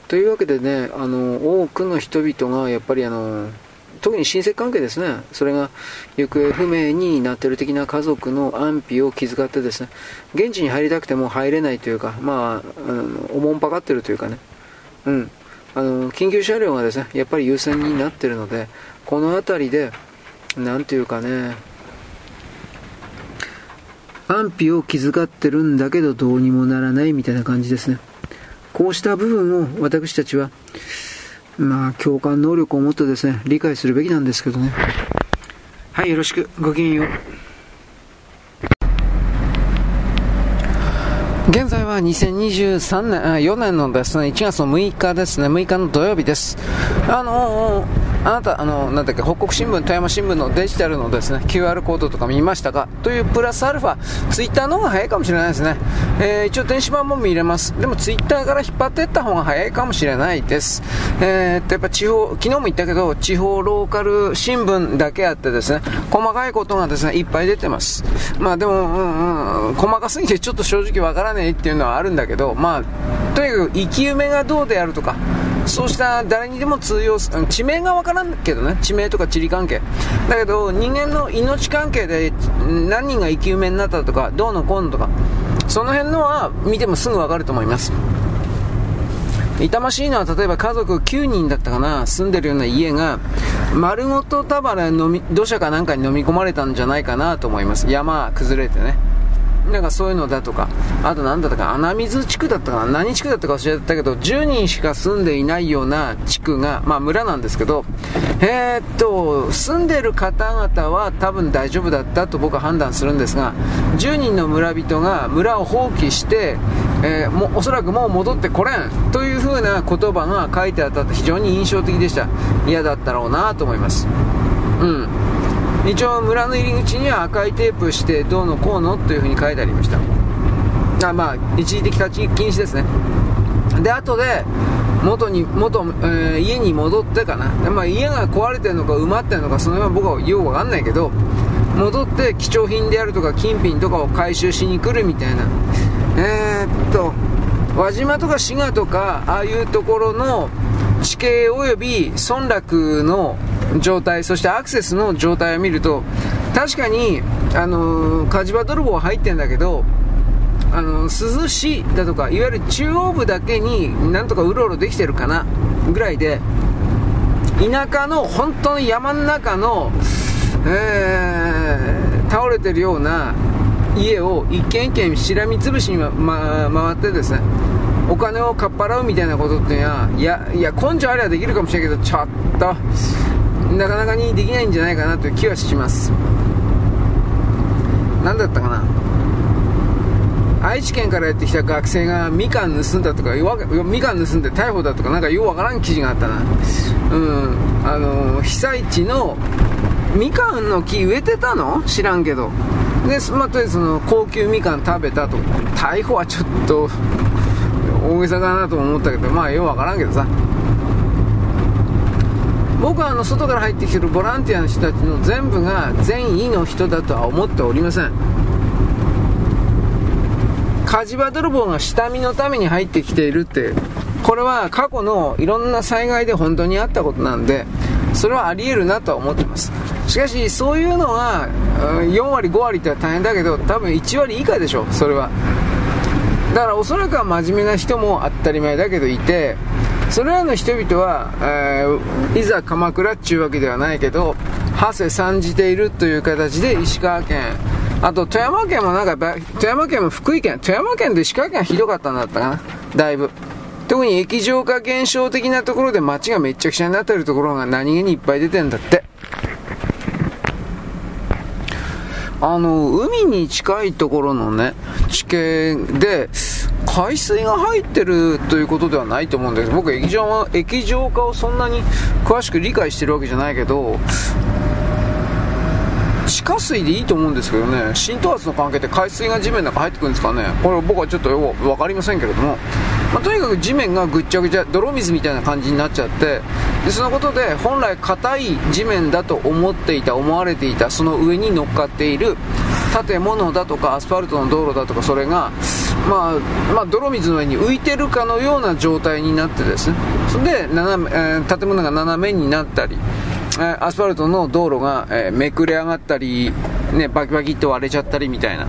Speaker 1: というわけでね、あの、多くの人々がやっぱりあの、特に親戚関係ですね、それが行方不明になっている的な家族の安否を気遣ってですね、現地に入りたくても入れないというか、まあ、あのおもんぱかってるというかね、うん、あの緊急車両がですね、やっぱり優先になっているので、この辺りで、なんていうかね、安否を気遣ってるんだけどどうにもならないみたいな感じですね。こうした部分を私たちは、まあ、共感能力を持ってですね、理解するべきなんですけどね。はい、よろしく。ごきげんよう。現在は2023年、4年のですね、1月の6日ですね、6日の土曜日です。あのーあなた、あの、なんだっけ、北国新聞、富山新聞のデジタルのですね、QR コードとか見ましたか？というプラスアルファ、ツイッターの方が早いかもしれないですね。えー、一応電子版も見れます。でもツイッターから引っ張っていった方が早いかもしれないです。えー、っと、やっぱ地方、昨日も言ったけど、地方ローカル新聞だけあってですね、細かいことがですね、いっぱい出てます。まあでも、うんうん、細かすぎてちょっと正直わからねえっていうのはあるんだけど、まあ、とにかく生き埋めがどうであるとか、そうした誰にでも通用する、地名がわからんけどね、地名とか地理関係。だけど、人間の命関係で何人が生き埋めになったとか、どうのこうのとか、その辺のは見てもすぐわかると思います。痛ましいのは例えば家族9人だったかな住んでるような家が丸ごと田原飲み土砂かなんかに飲み込まれたんじゃないかなと思います山崩れてねなんかそういうのだとか、あと何だったか、穴水地区だったかな、何地区だったか忘れたけど、10人しか住んでいないような地区が、まあ村なんですけど、えー、っと、住んでる方々は多分大丈夫だったと僕は判断するんですが、10人の村人が村を放棄して、えー、もおそらくもう戻ってこれんという風な言葉が書いてあったと非常に印象的でした。嫌だったろうなと思います。うん。一応村の入り口には赤いテープしてどうのこうのというふうに書いてありました。あまあ一時的立ち禁止ですね。で後で元に元、えー、家に戻ってかな、まあ、家が壊れてるのか埋まってるのかその辺は僕はようわかんないけど戻って貴重品であるとか金品とかを回収しに来るみたいな。えー、っと輪島とか滋賀とかああいうところの地形及び村落の状態、そしてアクセスの状態を見ると、確かに、あのー、火事場泥棒は入ってんだけど、あのー、珠洲市だとか、いわゆる中央部だけになんとかうろうろできてるかな、ぐらいで、田舎の本当に山の中の、えー、倒れてるような家を一軒一軒しらみつぶしに、ま、回ってですね、お金をかっぱらうみたいなことっていうのは、いや、いや、根性あればできるかもしれないけど、ちょっと、なかなかにできないんじゃないかなという気はします。何だったかな？愛知県からやってきた学生がみかん盗んだとかみかん盗んで逮捕だとかなんかようわからん記事があったな。うん。あの被災地のみかんの木植えてたの？知らんけど。で、まあ、とりあその高級みかん食べたと。逮捕はちょっと大げさかなと思ったけどまあようわからんけどさ。僕はあの外から入ってきてるボランティアの人たちの全部が善意の人だとは思っておりません。火事場泥棒が下見のために入ってきているってこれは過去のいろんな災害で本当にあったことなんでそれはあり得るなとは思ってます。しかしそういうのは4割5割って大変だけど多分1割以下でしょそれは。だからおそらくは真面目な人も当たり前だけどいてそれらの人々は、えー、いざ鎌倉っちゅうわけではないけど長谷参じているという形で石川県あと富山県もなんか富山県も福井県富山県と石川県はひどかったんだったかな。だいぶ。特に液状化現象的なところで街がめっちゃくちゃになってるところが何気にいっぱい出てんだって。あの、海に近いところのね、地形で、海水が入ってるということではないと思うんだけど、僕液状液状化をそんなに詳しく理解してるわけじゃないけど、下水でいいと思うんですけどね、浸透圧の関係で海水が地面の中入ってくるんですかね、これ僕はちょっとよく分かりませんけれども、まあ、とにかく地面がぐっちゃぐちゃ、泥水みたいな感じになっちゃって、でそのことで本来硬い地面だと思っていた、思われていた、その上に乗っかっている建物だとかアスファルトの道路だとか、それが、まあ、まあ、泥水の上に浮いてるかのような状態になってですね、それで斜め、えー、建物が斜めになったり、アスファルトの道路が、めくれ上がったり、ね、バキバキって割れちゃったりみたいな。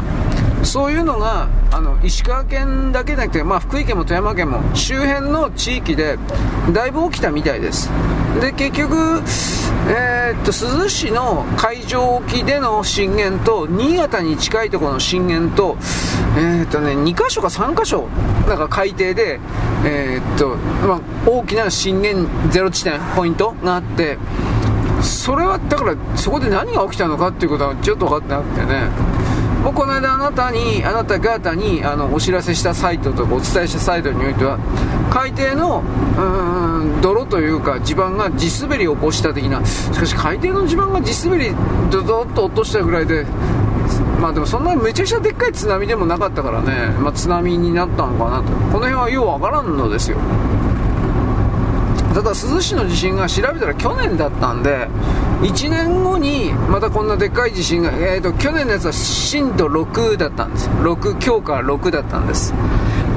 Speaker 1: そういうのがあの石川県だけじゃなくて、まあ、福井県も富山県も周辺の地域でだいぶ起きたみたいですで結局、えー、っと珠洲市の海上沖での震源と新潟に近いところの震源と,、えー、っとね、2箇所か3箇所なんか海底で、えー、っとまあ、大きな震源ゼロ地点ポイントがあってそれはだからそこで何が起きたのかっていうことはちょっと分かってなくてね。もうこの間あなたにあなた方にあのお知らせしたサイトとかお伝えしたサイトにおいては海底のうん泥というか地盤が地滑りを起こした的なしかし海底の地盤が地滑りドドッと落としたぐらいでまあでもそんなめちゃくちゃでっかい津波でもなかったからね、まあ、津波になったのかなと。この辺はようわからんのですよ。ただ珠洲市の地震が調べたら去年だったんで1年後にまたこんなでっかい地震が、えーと、去年のやつは震度6だったんです。6強か6だったんです。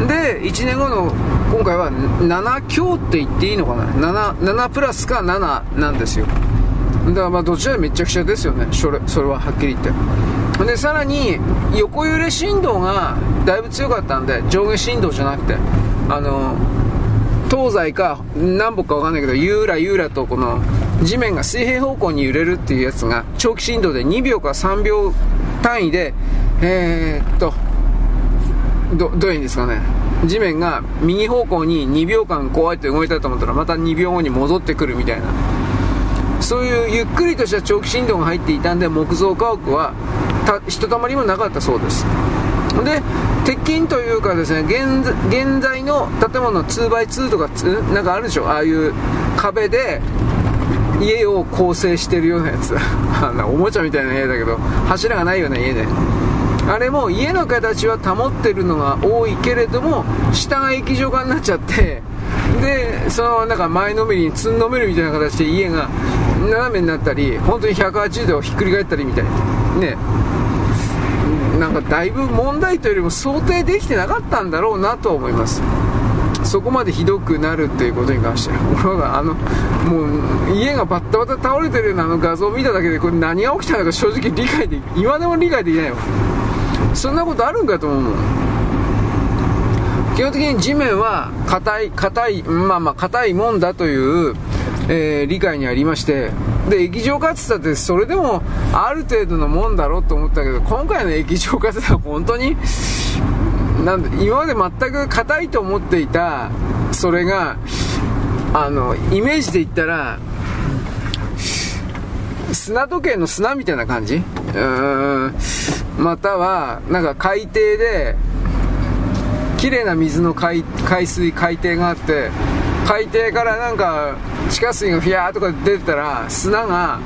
Speaker 1: で1年後の今回は7強って言っていいのかな？7, 7プラスか7なんですよ。だからまあどちらめちゃくちゃですよね。それそれははっきり言って。でさらに横揺れ振動がだいぶ強かったんで上下振動じゃなくてあの東西か南北か分かんないけどゆうらゆうらとこの地面が水平方向に揺れるっていうやつが長期振動で2秒か3秒単位でえー、っとどどういうんですかね。地面が右方向に2秒間こうやって動いたと思ったらまた2秒後に戻ってくるみたいな。そういうゆっくりとした長期振動が入っていたんで木造家屋はひとたまりもなかったそうです。で鉄筋というかですね現現在の建物の 2x2 とかなんかあるでしょ？ああいう壁で家を構成してるようなやつ。<laughs> おもちゃみたいな家だけど柱がないような家であれも家の形は保ってるのが多いけれども下が液状化になっちゃってでそのなんか前のめりにつんのめるみたいな形で家が斜めになったり本当に180度ひっくり返ったりみたいな。ね。なんかだいぶ問題というよりも想定できてなかったんだろうなと思います。そこまでひどくなるっていうことに関しては。俺はあのもう家がバッタバタ倒れてるようなあの画像を見ただけでこれ何が起きたのか正直理解で今でも理解できないよそんなことあるんかと思うもん。基本的に地面は硬い硬いまあまあ硬いもんだというえー、理解にありましてで液状化って言ったってそれでもある程度のもんだろうと思ったけど今回の液状化ってのは本当になん今まで全く硬いと思っていたそれがあのイメージで言ったら砂時計の砂みたいな感じ？うーん。またはなんか海底で綺麗な水の海水海底があって海底からなんか地下水がフィアーとか出てたら砂が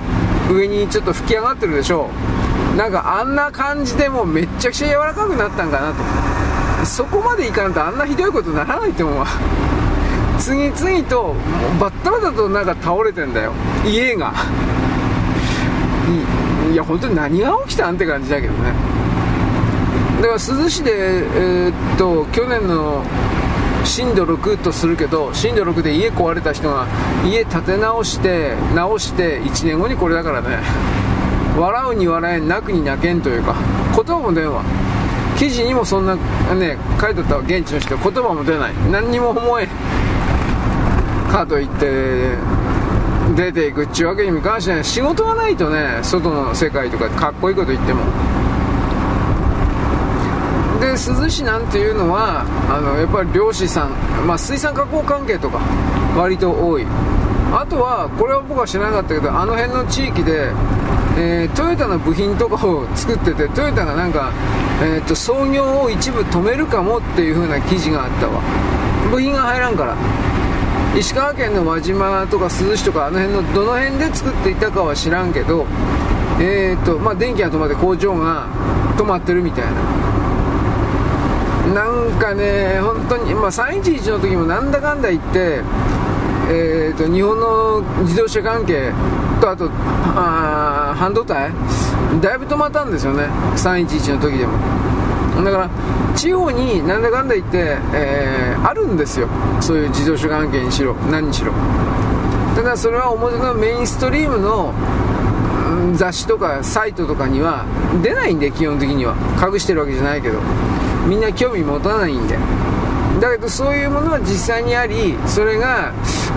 Speaker 1: 上にちょっと吹き上がってるでしょ。うなんかあんな感じでもうめっちゃくちゃ柔らかくなったんかなと。そこまでいかんとあんなひどいことならないと思う。わ次々とバッタバタとなんか倒れてんだよ。家が。いや本当に何が起きたんって感じだけどね。だから珠洲市で、えー、っと去年の震度6とするけど震度6で家壊れた人が家建て直して直して1年後にこれだからね。笑うに笑えん泣くに泣けんというか。言葉も出んわ。記事にもそんなね書いてあった現地の人。言葉も出ない。何にも思えかといって出ていくっちゅうわけにもいかんしない仕事がないとね外の世界とかかっこいいこと言っても。で珠洲市なんていうのはあのやっぱり漁師さん、まあ、水産加工関係とか割と多い。あとはこれは僕は知らなかったけどあの辺の地域で、えー、トヨタの部品とかを作っててトヨタがなんか、えーと、創業を一部止めるかもっていう風な記事があったわ。部品が入らんから。石川県の輪島とか珠洲市とかあの辺のどの辺で作っていたかは知らんけどえーとまあ、電気が止まって工場が止まってるみたいな。なんかね、本当に、まあ、311の時もなんだかんだ言って、えーと、日本の自動車関係と、あとあ半導体、だいぶ止まったんですよね、311の時でも。だから地方になんだかんだ言って、えー、あるんですよ、そういう自動車関係にしろ、何にしろ。ただそれは表のメインストリームの雑誌とかサイトとかには出ないんで基本的には隠してるわけじゃないけどみんな興味持たないんでだけどそういうものは実際にありそれが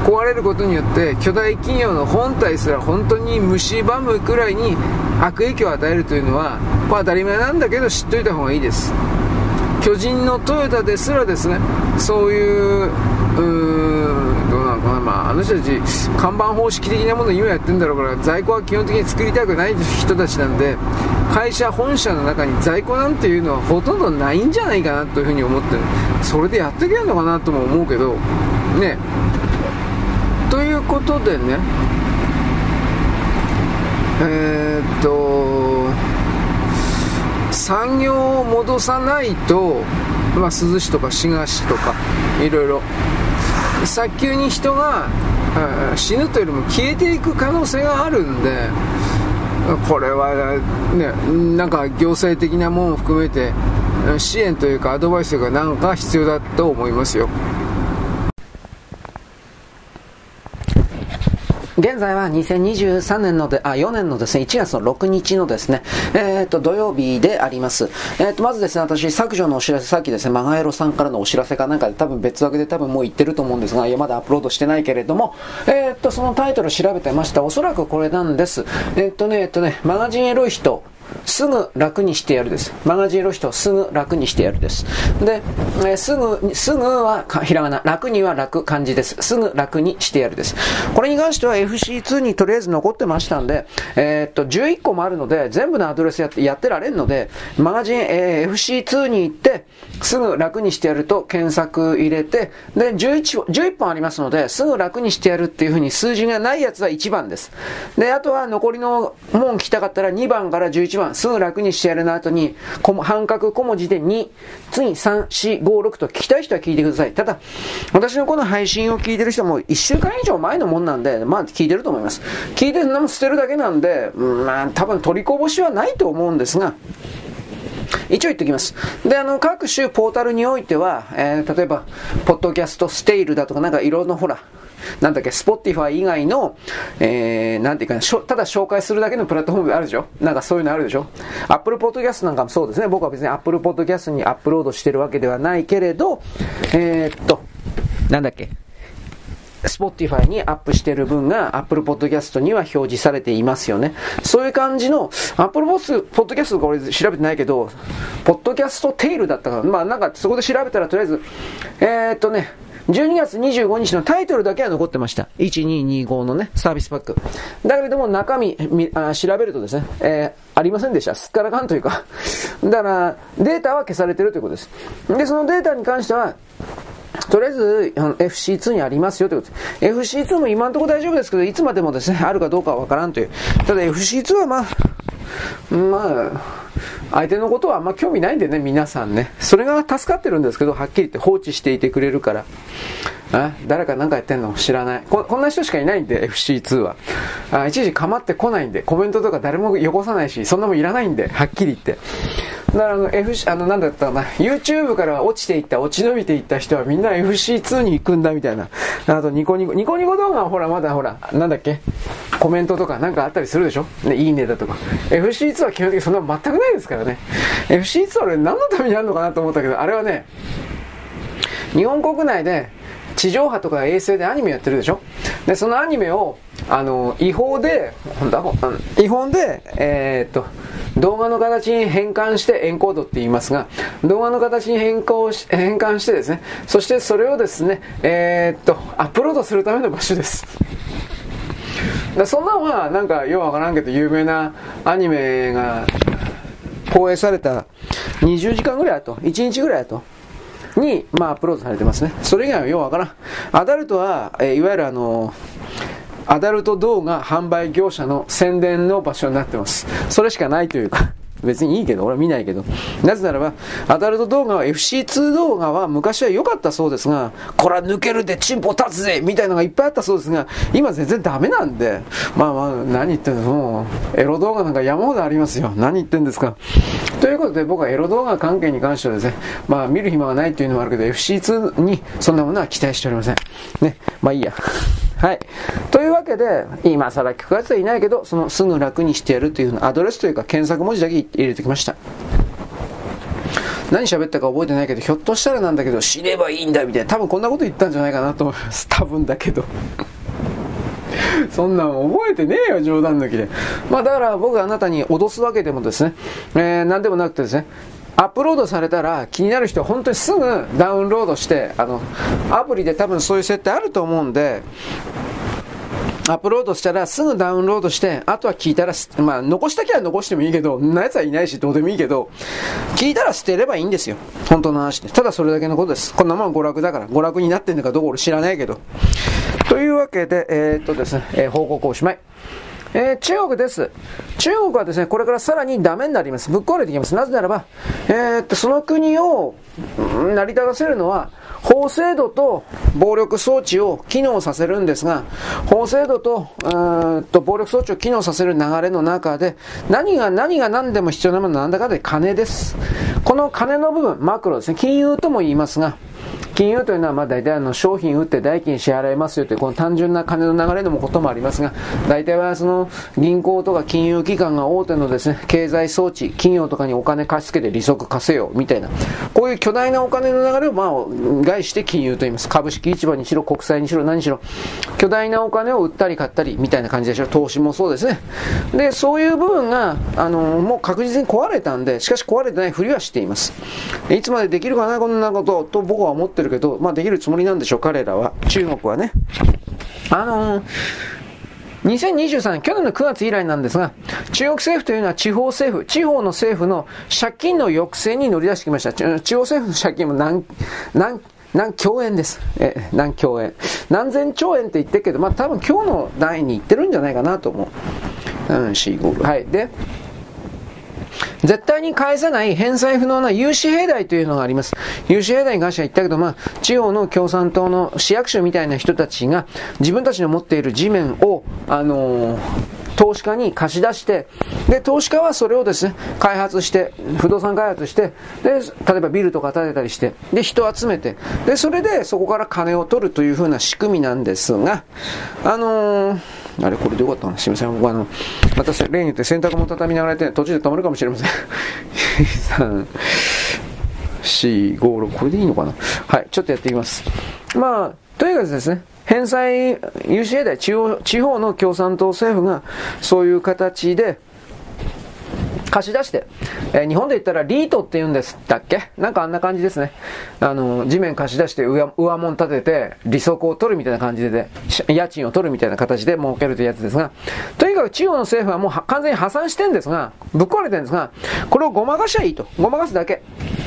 Speaker 1: 壊れることによって巨大企業の本体すら本当に蝕むくらいに悪影響を与えるというのはこれ当たり前なんだけど知っといた方がいいです。巨人のトヨタですらですね。そういううんどうなのかな、まあ、あの人たち看板方式的なものを今やってるんだろうから在庫は基本的に作りたくない人たちなんで会社本社の中に在庫なんていうのはほとんどないんじゃないかなというふうに思ってる。それでやっていけるのかなとも思うけどね。ということでね。えー、っと産業を戻さないと、まあ、珠洲市とか滋賀市とかいろいろ。早急に人が死ぬというよりも消えていく可能性があるんでこれはねなんか行政的なものを含めて支援というかアドバイスがなんか必要だと思いますよ。現在は2023年ので、あ、4年のですね、1月の6日のですね、えっ、ー、と、土曜日であります。えっ、ー、と、まずですね、私、削除のお知らせ、さっきですね、マガエロさんからのお知らせかなんかで多分別枠で多分もう言ってると思うんですが、いや、まだアップロードしてないけれども、えっ、ー、と、そのタイトル調べてました。おそらくこれなんです。えっとね、えっとね、マガジンエロい人、すぐ楽にしてやるです。マガジンロ人すぐ楽にしてやるです。で、えー、すぐ、すぐはひらがな、楽には楽漢字です。すぐ楽にしてやるです。これに関しては FC2 にとりあえず残ってましたんで、えー、っと、11個もあるので、全部のアドレスやってやってられんので、マガジン、えー、FC2 に行って、すぐ楽にしてやると検索入れて、で、11、11本ありますので、すぐ楽にしてやるっていうふうに数字がないやつは1番です。で、あとは残りの門聞きたかったら2番から11番、すぐ楽にしてやるの後に、半角小文字で2、次3、4、5、6と聞きたい人は聞いてください。ただ、私のこの配信を聞いてる人も1週間以上前のもんなんで、まあ聞いてると思います。聞いてるのも捨てるだけなんで、まあ多分取りこぼしはないと思うんですが、一応言っておきます。で、あの、各種ポータルにおいては、えー、例えば、ポッドキャストステイルだとか、なんかいろんなほら、なんだっけ、スポティファイ以外の、えー、なんていうかな、ただ紹介するだけのプラットフォームがあるでしょ？なんかそういうのあるでしょ？アップルポッドキャストなんかもそうですね。僕は別にアップルポッドキャストにアップロードしてるわけではないけれど、えー、っと、なんだっけ、Spotify にアップしてる分が Apple Podcast には表示されていますよね。そういう感じの、Apple Podcast とか俺調べてないけど、ポッドキャストテイルだったから、まあなんかそこで調べたらとりあえず、えー、っとね、12月25日のタイトルだけは残ってました。1225のね、サービスパック。だけれども中身あ調べるとですね、えー、ありませんでした。すっからかんというか。だから、データは消されてるということです。で、そのデータに関しては、とりあえず、FC2 にありますよということで。FC2 も今のところ大丈夫ですけど、いつまでもですね、あるかどうかはわからんという。ただ FC2 はまあ、まあ、相手のことはあんま興味ないんでね、皆さんね。それが助かってるんですけど、はっきり言って放置していてくれるから。あ誰か何かやってんの？知らないこ。こんな人しかいないんで、FC2 は。あいちいち構ってこないんで、コメントとか誰もよこさないし、そんなもんいらないんで、はっきり言って。だからあの FC、あのなんだったかな、YouTube から落ちていった、落ち延びていった人はみんな FC2 に行くんだみたいな。あとニコニコ、ニコニコ動画はほらまだほら、なんだっけ？コメントとかなんかあったりするでしょ？ね、いいねだとか。FC2 は基本的にそんな全くないですからね。FC2 は俺何のためにあるのかなと思ったけど、あれはね、日本国内で地上波とか衛星でアニメやってるでしょ？で、そのアニメを、あの、違法で、違法で、えー、っと、動画の形に変換してエンコードって言いますが、動画の形に変更し変換してですね、そしてそれをですね、えー、っと、アップロードするための場所です。だそんなのは、なんか、ようわからんけど、有名なアニメが放映された20時間ぐらいと、1日ぐらいと、に、まあ、アップロードされてますね。それ以外はようわからん。アダルトは、えー、いわゆるあのアダルト動画販売業者の宣伝の場所になってます。それしかないというか別にいいけど、俺は見ないけど。なぜならば、アダルト動画は FC2 動画は昔は良かったそうですが、これは抜けるでチンポ立つぜみたいなのがいっぱいあったそうですが、今全然ダメなんで、まあまあ、何言ってんのもう、エロ動画なんか山ほどありますよ。何言ってんですか。ということで僕はエロ動画関係に関してはですね、まあ見る暇がないっていうのもあるけど、FC2 にそんなものは期待しておりません。ね、まあいいや。はい。というわけで、今更聞くやつはいないけど、そのすぐ楽にしてやるというアドレスというか検索文字だけ入れてきました。何喋ったか覚えてないけど、ひょっとしたらなんだけど、死ねばいいんだみたいな、多分こんなこと言ったんじゃないかなと思います。<laughs> 多分だけど。<laughs> そんなん覚えてねえよ、冗談抜きで。まあだから僕があなたに脅すわけでもですね、えー、何でもなくてですね、アップロードされたら気になる人は本当にすぐダウンロードして、あの、アプリで多分そういう設定あると思うんで、アップロードしたらすぐダウンロードして、あとは聞いたら、まあ残したきゃ残してもいいけど、なやつはいないしどうでもいいけど、聞いたら捨てればいいんですよ。本当の話で。ただそれだけのことです。こんなもん娯楽だから。娯楽になってんのかどうか俺知らないけど。というわけで、えー、っとですね、えー、報告おしまい。えー、中国です。中国はですね、これからさらにダメになります。ぶっ壊れていきます。なぜならば、えー、っと、その国を成り立たせるのは、法制度と暴力装置を機能させるんですが、法制度とと暴力装置を機能させる流れの中で、何が何が何でも必要なものなんだかで金です。この金の部分、マクロですね、金融とも言いますが、金融というのはまあ大体あの商品売って代金支払いますよというこの単純な金の流れのこともありますが、大体はその銀行とか金融機関が大手のですね、経済装置、企業とかにお金貸し付けて利息貸せよみたいな、こういう巨大なお金の流れをまあ外して金融と言います。株式市場にしろ、国債にしろ、何しろ、巨大なお金を売ったり買ったりみたいな感じでしょう。投資もそうですね。で、そういう部分が、あの、もう確実に壊れたんで、しかし壊れてないふりはしています。いつまでできるかな、こんなことと僕は思ってるるけど、まあできるつもりなんでしょう、彼らは。中国はね。あのー2023年、去年の9月以来なんですが、中国政府というのは地方政府、地方の政府の借金の抑制に乗り出してきました。地方政府の借金も何、何、何兆円です。え、何兆円。何千兆円って言ってるけど、まあ多分今日の段位に行ってるんじゃないかなと思う。うん、4、5、はい。で、絶対に返せない返済不能な融資兵代というのがあります。融資兵代に関しては言ったけど、まあ、地方の共産党の市役所みたいな人たちが自分たちの持っている地面を、あのー投資家に貸し出して、で、投資家はそれをですね、開発して、不動産開発して、で、例えばビルとか建てたりして、で、人を集めて、で、それでそこから金を取るというふうな仕組みなんですが、あのーあれ、これでよかったな。すみません。僕あの、また例によって洗濯も畳みながらやって途中で止まるかもしれません。3、4、5、6、これでいいのかなはい、ちょっとやっていきます。まあ、とにかくですね、返済、UCA で地方地方の共産党政府がそういう形で、貸し出して、えー、日本で言ったらリートって言うんですだっけ？なんかあんな感じですね。あの、地面貸し出して上、上門立てて、利息を取るみたいな感じで、家賃を取るみたいな形で儲けるというやつですが、とにかく中央の政府はもう完全に破産してんですが、ぶっ壊れてるんですが、これをごまかしゃいいと。ごまかすだけ。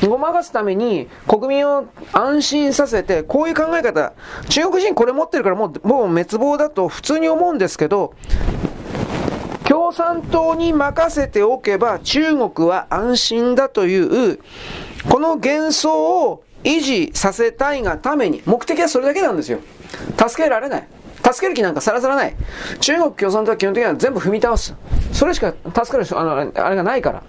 Speaker 1: ごまかすために国民を安心させて、こういう考え方、中国人これ持ってるからもう、もう滅亡だと普通に思うんですけど、共産党に任せておけば中国は安心だという、この幻想を維持させたいがために、目的はそれだけなんですよ。助けられない。助ける気なんかさらさらない。中国共産党は基本的には全部踏み倒す。それしか助かるあのあれがないから。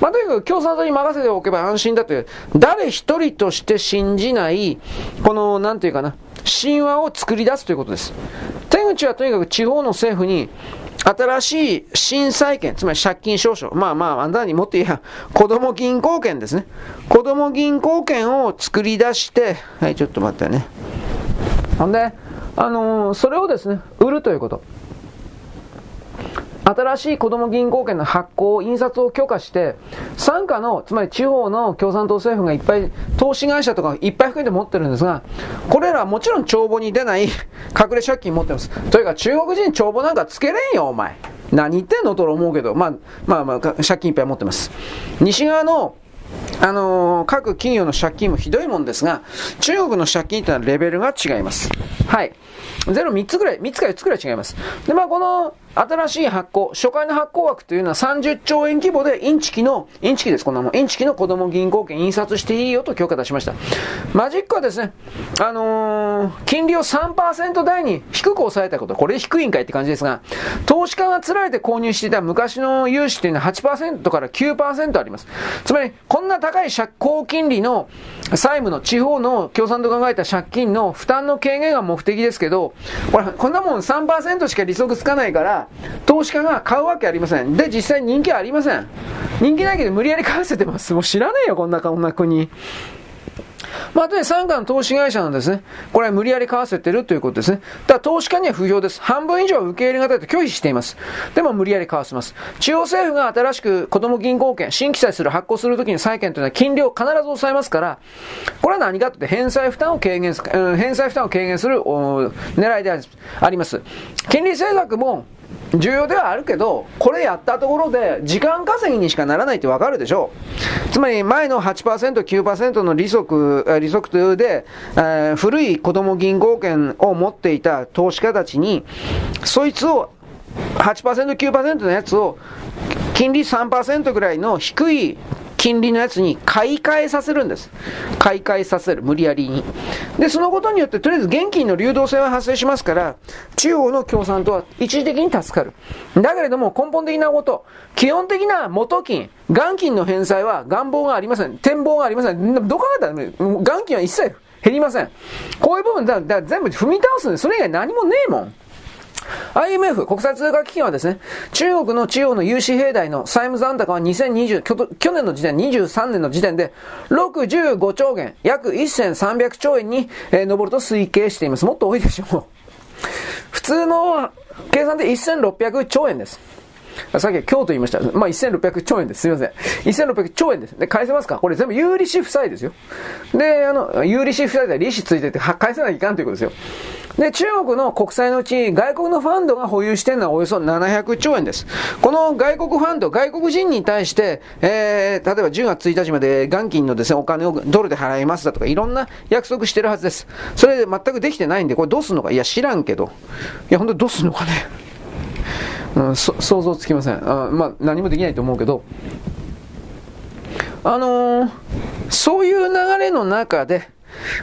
Speaker 1: まあ、とにかく共産党に任せておけば安心だという、誰一人として信じない、この、なんていうかな、神話を作り出すということです。手口はとにかく地方の政府に、新しい震災権、つまり借金証書、まあまあ、あんたにもっと言えば、子供銀行券ですね。子供銀行券を作り出して、はい、ちょっと待ってね。ほんで、あのー、それをですね、売るということ。新しい子供銀行券の発行、印刷を許可して、傘下の、つまり地方の共産党政府がいっぱい、投資会社とかいっぱい含めて持ってるんですが、これらはもちろん帳簿に出ない隠れ借金持ってます。というか中国人帳簿なんかつけれんよ、お前。何言ってんのと思うけど、まあ、まあまあ、借金いっぱい持ってます。西側のあのー、各企業の借金もひどいもんですが、中国の借金というのはレベルが違います。はい。ゼロ3つぐらい、3つか4つぐらい違います。で、まあ、この新しい発行、初回の発行枠というのは30兆円規模でインチキの、インチキです、こんなもん。インチキの子供銀行券印刷していいよと許可出しました。マジックはですね、あのー、金利を3%台に低く抑えたこと。これ低いんかいって感じですが、投資家が釣られて購入していた昔の融資というのは8%から9%あります。つまり、こんな高い借高金利の債務の地方の共産党が考えた借金の負担の軽減が目的ですけど、ほら、こんなもん3%しか利息つかないから、投資家が買うわけありません。で、実際人気はありません。人気ないけど無理やり買わせてます。もう知らねえよ、こんな、こんな国。まあ、とに傘下の投資会社なんですね。これは無理やり買わせてるということですね。だ投資家には不評です。半分以上は受け入れがたいと拒否しています。でも無理やり買わせます。中央政府が新しく子供銀行券、新規載する発行するときに債券というのは金利を必ず抑えますから、これは何かって返済負担を軽減す、うん、返済負担を軽減する狙いであります。金利政策も重要ではあるけど、これやったところで時間稼ぎにしかならないってわかるでしょう。つまり前の8%、9%の利息、利息で、えー、古い子供銀行券を持っていた投資家たちに、そいつを8%、9%のやつを金利3%ぐらいの低い金利のやつに買い替えさせるんです。買い替えさせる、無理やりに。で、そのことによって、とりあえず現金の流動性は発生しますから、中央の共産党は一時的に助かる。だけれども、根本的なこと、基本的な元金、元金の返済は願望がありません。展望がありません。どこかだ元金は一切減りません。こういう部分だ、だ全部踏み倒すんです。それ以外何もねえもん。IMF、国際通貨基金はですね、中国の中央の融資平台の債務残高は2020、去年の時点、23年の時点で65兆元、約1300兆円に、えー、上ると推計しています。もっと多いでしょう。普通の計算で1600兆円です。さっき今日と言いました。まあ、1600兆円です。すみません。1600兆円です。で、返せますか？これ全部有利子負債ですよ。で、あの、有利子負債で利子ついてて返せなきゃいかんということですよ。で、中国の国債のうち、外国のファンドが保有しているのはおよそ700兆円です。この外国ファンド、外国人に対して、えー、例えば10月1日まで元金のですね、お金をドルで払いますだとか、いろんな約束してるはずです。それで全くできてないんで、これどうすんのか？いや、知らんけど。いや、本当どうすんのかね？うん、想像つきません。あまあ、何もできないと思うけど、あのー、そういう流れの中で、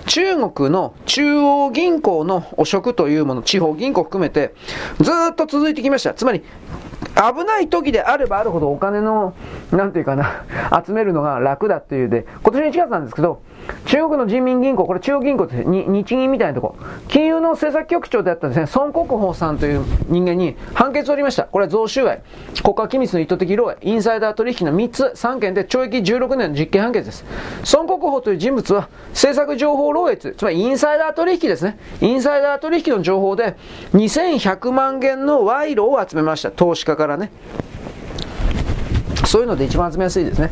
Speaker 1: 中国の中央銀行の汚職というもの、地方銀行含めて、ずっと続いてきました。つまり、危ない時であればあるほどお金の、なんていうかな、集めるのが楽だっていうで、今年の1月なんですけど、中国の人民銀行、これ中央銀行です日銀みたいなとこ、金融の政策局長であったですね、孫国宝さんという人間に判決を取りました。これは贈収賄、国家機密の意図的漏洩、インサイダー取引の3つ、3件で懲役16年の実刑判決です。孫国宝という人物は、政策情報漏洩、つまりインサイダー取引ですね。インサイダー取引の情報で、2100万件の賄賂を集めました。投資家からね。そういうので一番集めやすいですね。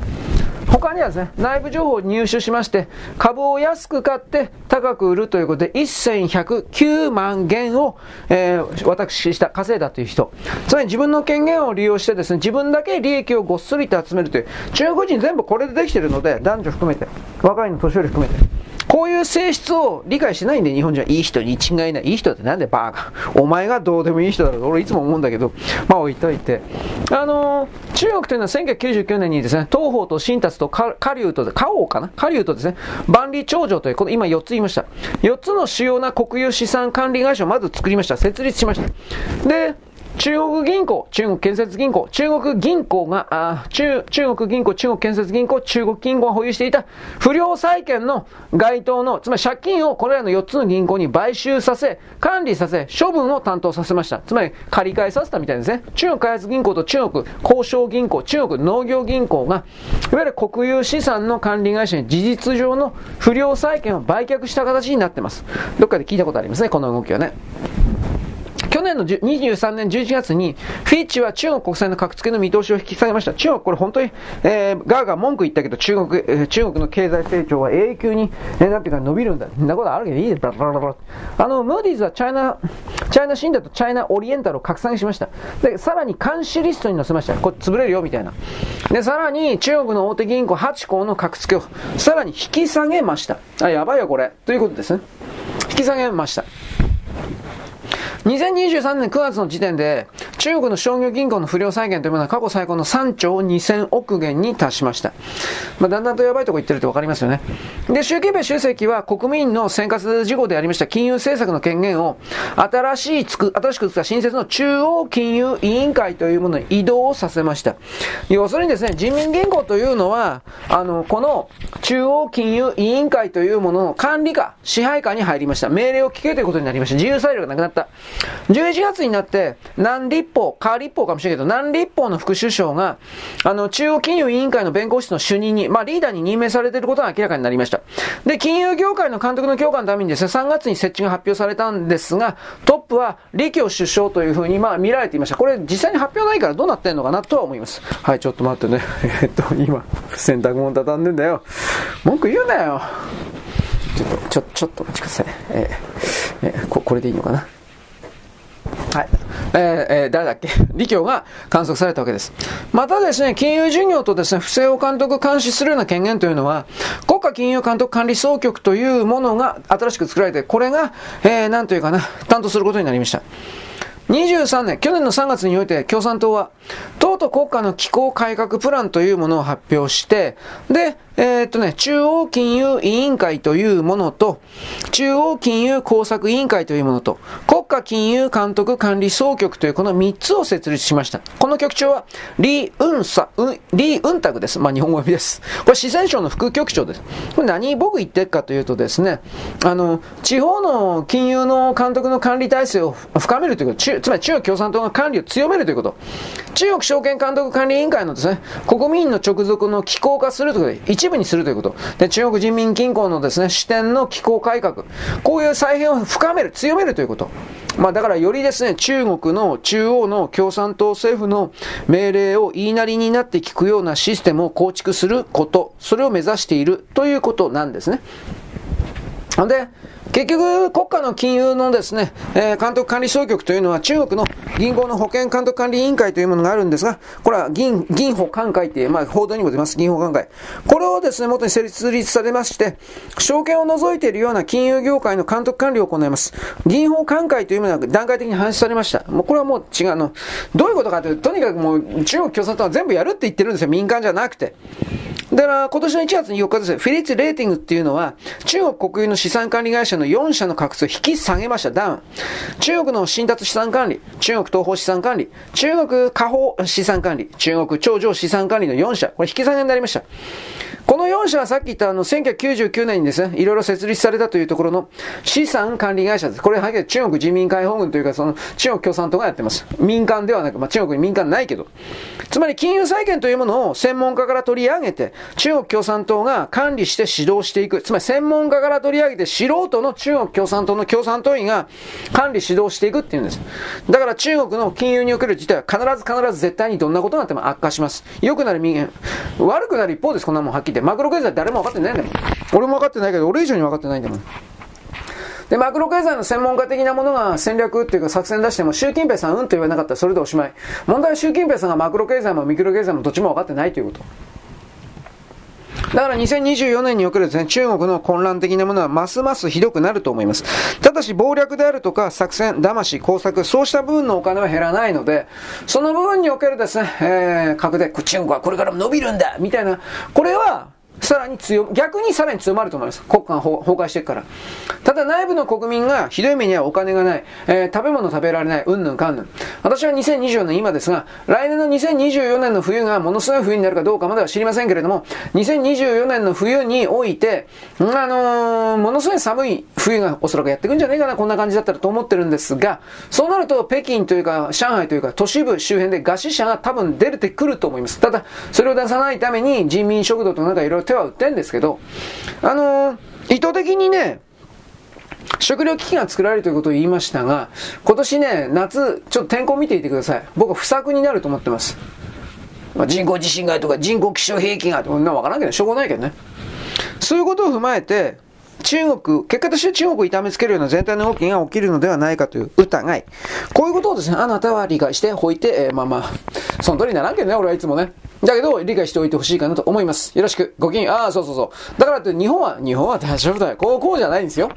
Speaker 1: 他にはですね、内部情報を入手しまして、株を安く買って高く売るということで、1109万元を、えー、私した、稼いだという人。つまり自分の権限を利用してですね、自分だけ利益をごっそりと集めるという、中国人全部これでできているので、男女含めて、若いの年寄り含めて。こういう性質を理解しないんで、日本人はいい人に違いない。いい人ってなんでバーカ。<laughs> お前がどうでもいい人だろう俺いつも思うんだけど、まあ置いといて。あのー、中国というのは1999年にですね、東方と新達と下流と、下王かな？下流とですね、万里長城という、この今4つ言いました。4つの主要な国有資産管理会社をまず作りました。設立しました。で、中国銀行、中国建設銀行、中国銀行が、あ中中国銀行、中国建設銀行、中国銀行が保有していた不良債権の該当の、つまり借金をこれらの4つの銀行に買収させ、管理させ、処分を担当させました。つまり借り換えさせたみたいですね。中国開発銀行と中国交渉銀行、中国農業銀行が、いわゆる国有資産の管理会社に事実上の不良債権を売却した形になってます。どっかで聞いたことありますね、この動きはね。去年の23年11月に、フィッチは中国国債の格付けの見通しを引き下げました。中国、これ本当に、えー、ガーガー文句言ったけど、中国、えー、中国の経済成長は永久に、えー、なんていうか伸びるんだ。そんなことあるけどいいです。バラバラバラ。あの、ムーディーズはチャイナ、チャイナシンダとチャイナオリエンタルを格下げしました。で、さらに監視リストに載せました。これ潰れるよ、みたいな。で、さらに中国の大手銀行8行の格付けを、さらに引き下げました。あ、やばいよ、これ。ということですね。引き下げました。2023年9月の時点で、中国の商業銀行の不良債権というものは過去最高の3兆2000億元に達しました。まあ、だんだんとやばいとこ行ってるってわかりますよね。で、習近平主席は国民の選択事項でありました金融政策の権限を新しいつく、新しくつく新設の中央金融委員会というものに移動させました。要するにですね、人民銀行というのは、あの、この中央金融委員会というものの管理下、支配下に入りました。命令を聞けということになりました。自由裁量がなくなった。11月になって、南立法、カ立法かもしれないけど、南立法の副首相が、あの、中央金融委員会の弁護士の主任に、まあ、リーダーに任命されていることが明らかになりました。で、金融業界の監督の強化のためにですね、3月に設置が発表されたんですが、トップは李強首相というふうに、まあ、見られていました。これ、実際に発表ないからどうなってんのかなとは思います。はい、ちょっと待ってね。<laughs> えっと、今、洗濯物畳んでんだよ。文句言うなよ。ちょっと、ちょ、ちょっとお待ちください。えー、えー、こ、これでいいのかなはい。えー、えー、誰だっけ？<laughs> 李強が観測されたわけです。またですね、金融事業とですね、不正を監督監視するような権限というのは、国家金融監督管理総局というものが新しく作られて、これが、えー、なんというかな、担当することになりました。23年、去年の3月において共産党は、党と国家の機構改革プランというものを発表して、で、えー、っとね、中央金融委員会というものと、中央金融工作委員会というものと、国家金融監督管理総局というこの3つを設立しました。この局長は、リー・ウンサ、ウ、リー・ウンタグです。まあ、日本語読みです。これ四川省の副局長です。これ何僕言ってるかというとですね、あの、地方の金融の監督の管理体制を深めるというこつまり中国共産党が管理を強めるということ。中国証券監督管理委員会のですね、国民の直属の機構化するということで、一部にするということ。で、中国人民銀行のですね、支店の機構改革。こういう再編を深める、強めるということ。まあだからよりですね、中国の中央の共産党政府の命令を言いなりになって聞くようなシステムを構築すること、それを目指しているということなんですね。で、結局、国家の金融のですね、えー、監督管理総局というのは中国の銀行の保険監督管理委員会というものがあるんですが、これは銀、銀保管会っていう、まあ、報道にも出ます、銀保管会。これをですね、元に設立されまして、証券を除いているような金融業界の監督管理を行います。銀保管会というものが段階的に廃止されました。もうこれはもう違うの。どういうことかというと、とにかくもう中国共産党は全部やるって言ってるんですよ、民間じゃなくて。だから今年の1月4日ですね、フィリッツ・レーティングっていうのは、中国国有の資産管理会社の4社の格数を引き下げました、ダウン。中国の新達資産管理、中国東方資産管理、中国下方資産管理、中国頂上資産管理の4社、これ引き下げになりました。この4社はさっき言ったあの、1999年にですね、いろいろ設立されたというところの資産管理会社です。これはっきり中国人民解放軍というか、その中国共産党がやってます。民間ではなく、まあ、中国に民間ないけど。つまり金融債権というものを専門家から取り上げて、中国共産党が管理して指導していく。つまり専門家から取り上げて素人の中国共産党の共産党員が管理指導していくっていうんです。だから中国の金融における事態は必ず必ず絶対にどんなことになっても悪化します。良くなる民間、悪くなる一方です、こんなもんはっきりて。マクロ経済誰も分かってないんだもん。俺も分かってないけど、俺以上に分かってないんだもん。で、マクロ経済の専門家的なものが戦略っていうか作戦出しても、習近平さんうんと言わなかったらそれでおしまい。問題は習近平さんがマクロ経済もミクロ経済もどっちも分かってないということ。だから2024年におけるですね、中国の混乱的なものはますますひどくなると思います。ただし謀略であるとか作戦、騙し、工作、そうした部分のお金は減らないので、その部分におけるですね、えー、核で中国はこれからも伸びるんだみたいな、これはさらに強、逆にさらに強まると思います。国家が崩壊していくから。ただ内部の国民がひどい目にはお金がない、えー、食べ物食べられない、うんぬんかんぬん。私は2024年今ですが、来年の2024年の冬がものすごい冬になるかどうかまでは知りませんけれども、2024年の冬において、あのー、ものすごい寒い冬がおそらくやってくんじゃねえかな、こんな感じだったらと思ってるんですが、そうなると北京というか上海というか都市部周辺で餓死者が多分出てくると思います。ただ、それを出さないために人民食堂となんかいろいろ手は打ってんですけど、あのー、意図的にね、食料危機が作られるということを言いましたが、今年ね、夏、ちょっと天候見ていてください。僕は不作になると思ってます。まあ、人工地震がとか人工気象兵器がとか、なわからんけど、しょうがないけどね。そういうことを踏まえて、中国、結果として中国を痛めつけるような全体の動きが起きるのではないかという疑い。こういうことをですね、あなたは理解しておいて、えー、まあまあ、その通りにならんけどね、俺はいつもね。だけど、理解しておいてほしいかなと思います。よろしく。ごきげん、ああ、そうそうそう。だからって日本は、日本は大丈夫だよ。こう、こうじゃないんですよ。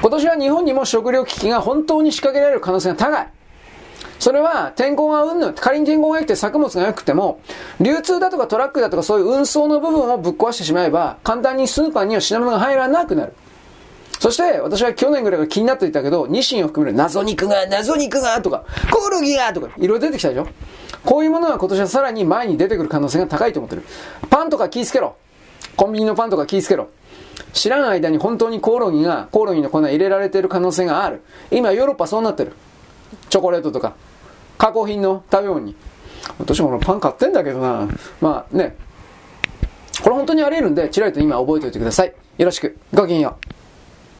Speaker 1: 今年は日本にも食料危機が本当に仕掛けられる可能性が高い。それは天候がうんぬん、仮に天候が良くて作物が良くても、流通だとかトラックだとかそういう運送の部分をぶっ壊してしまえば、簡単にスーパーには品物が入らなくなる。そして、私は去年ぐらいが気になっていたけど、ニシンを含める謎肉が、謎肉が、とか、コオロギが、とか、いろいろ出てきたでしょこういうものが今年はさらに前に出てくる可能性が高いと思ってる。パンとか気ぃつけろ。コンビニのパンとか気ぃつけろ。知らん間に本当にコオロギが、コオロギの粉入れられてる可能性がある。今ヨーロッパそうなってる。チョコレートとか、加工品の食べ物に。私もこのパン買ってんだけどな。まあね。これ本当にあり得るんで、チラリと今覚えておいてください。よろしく。ごきげんよう。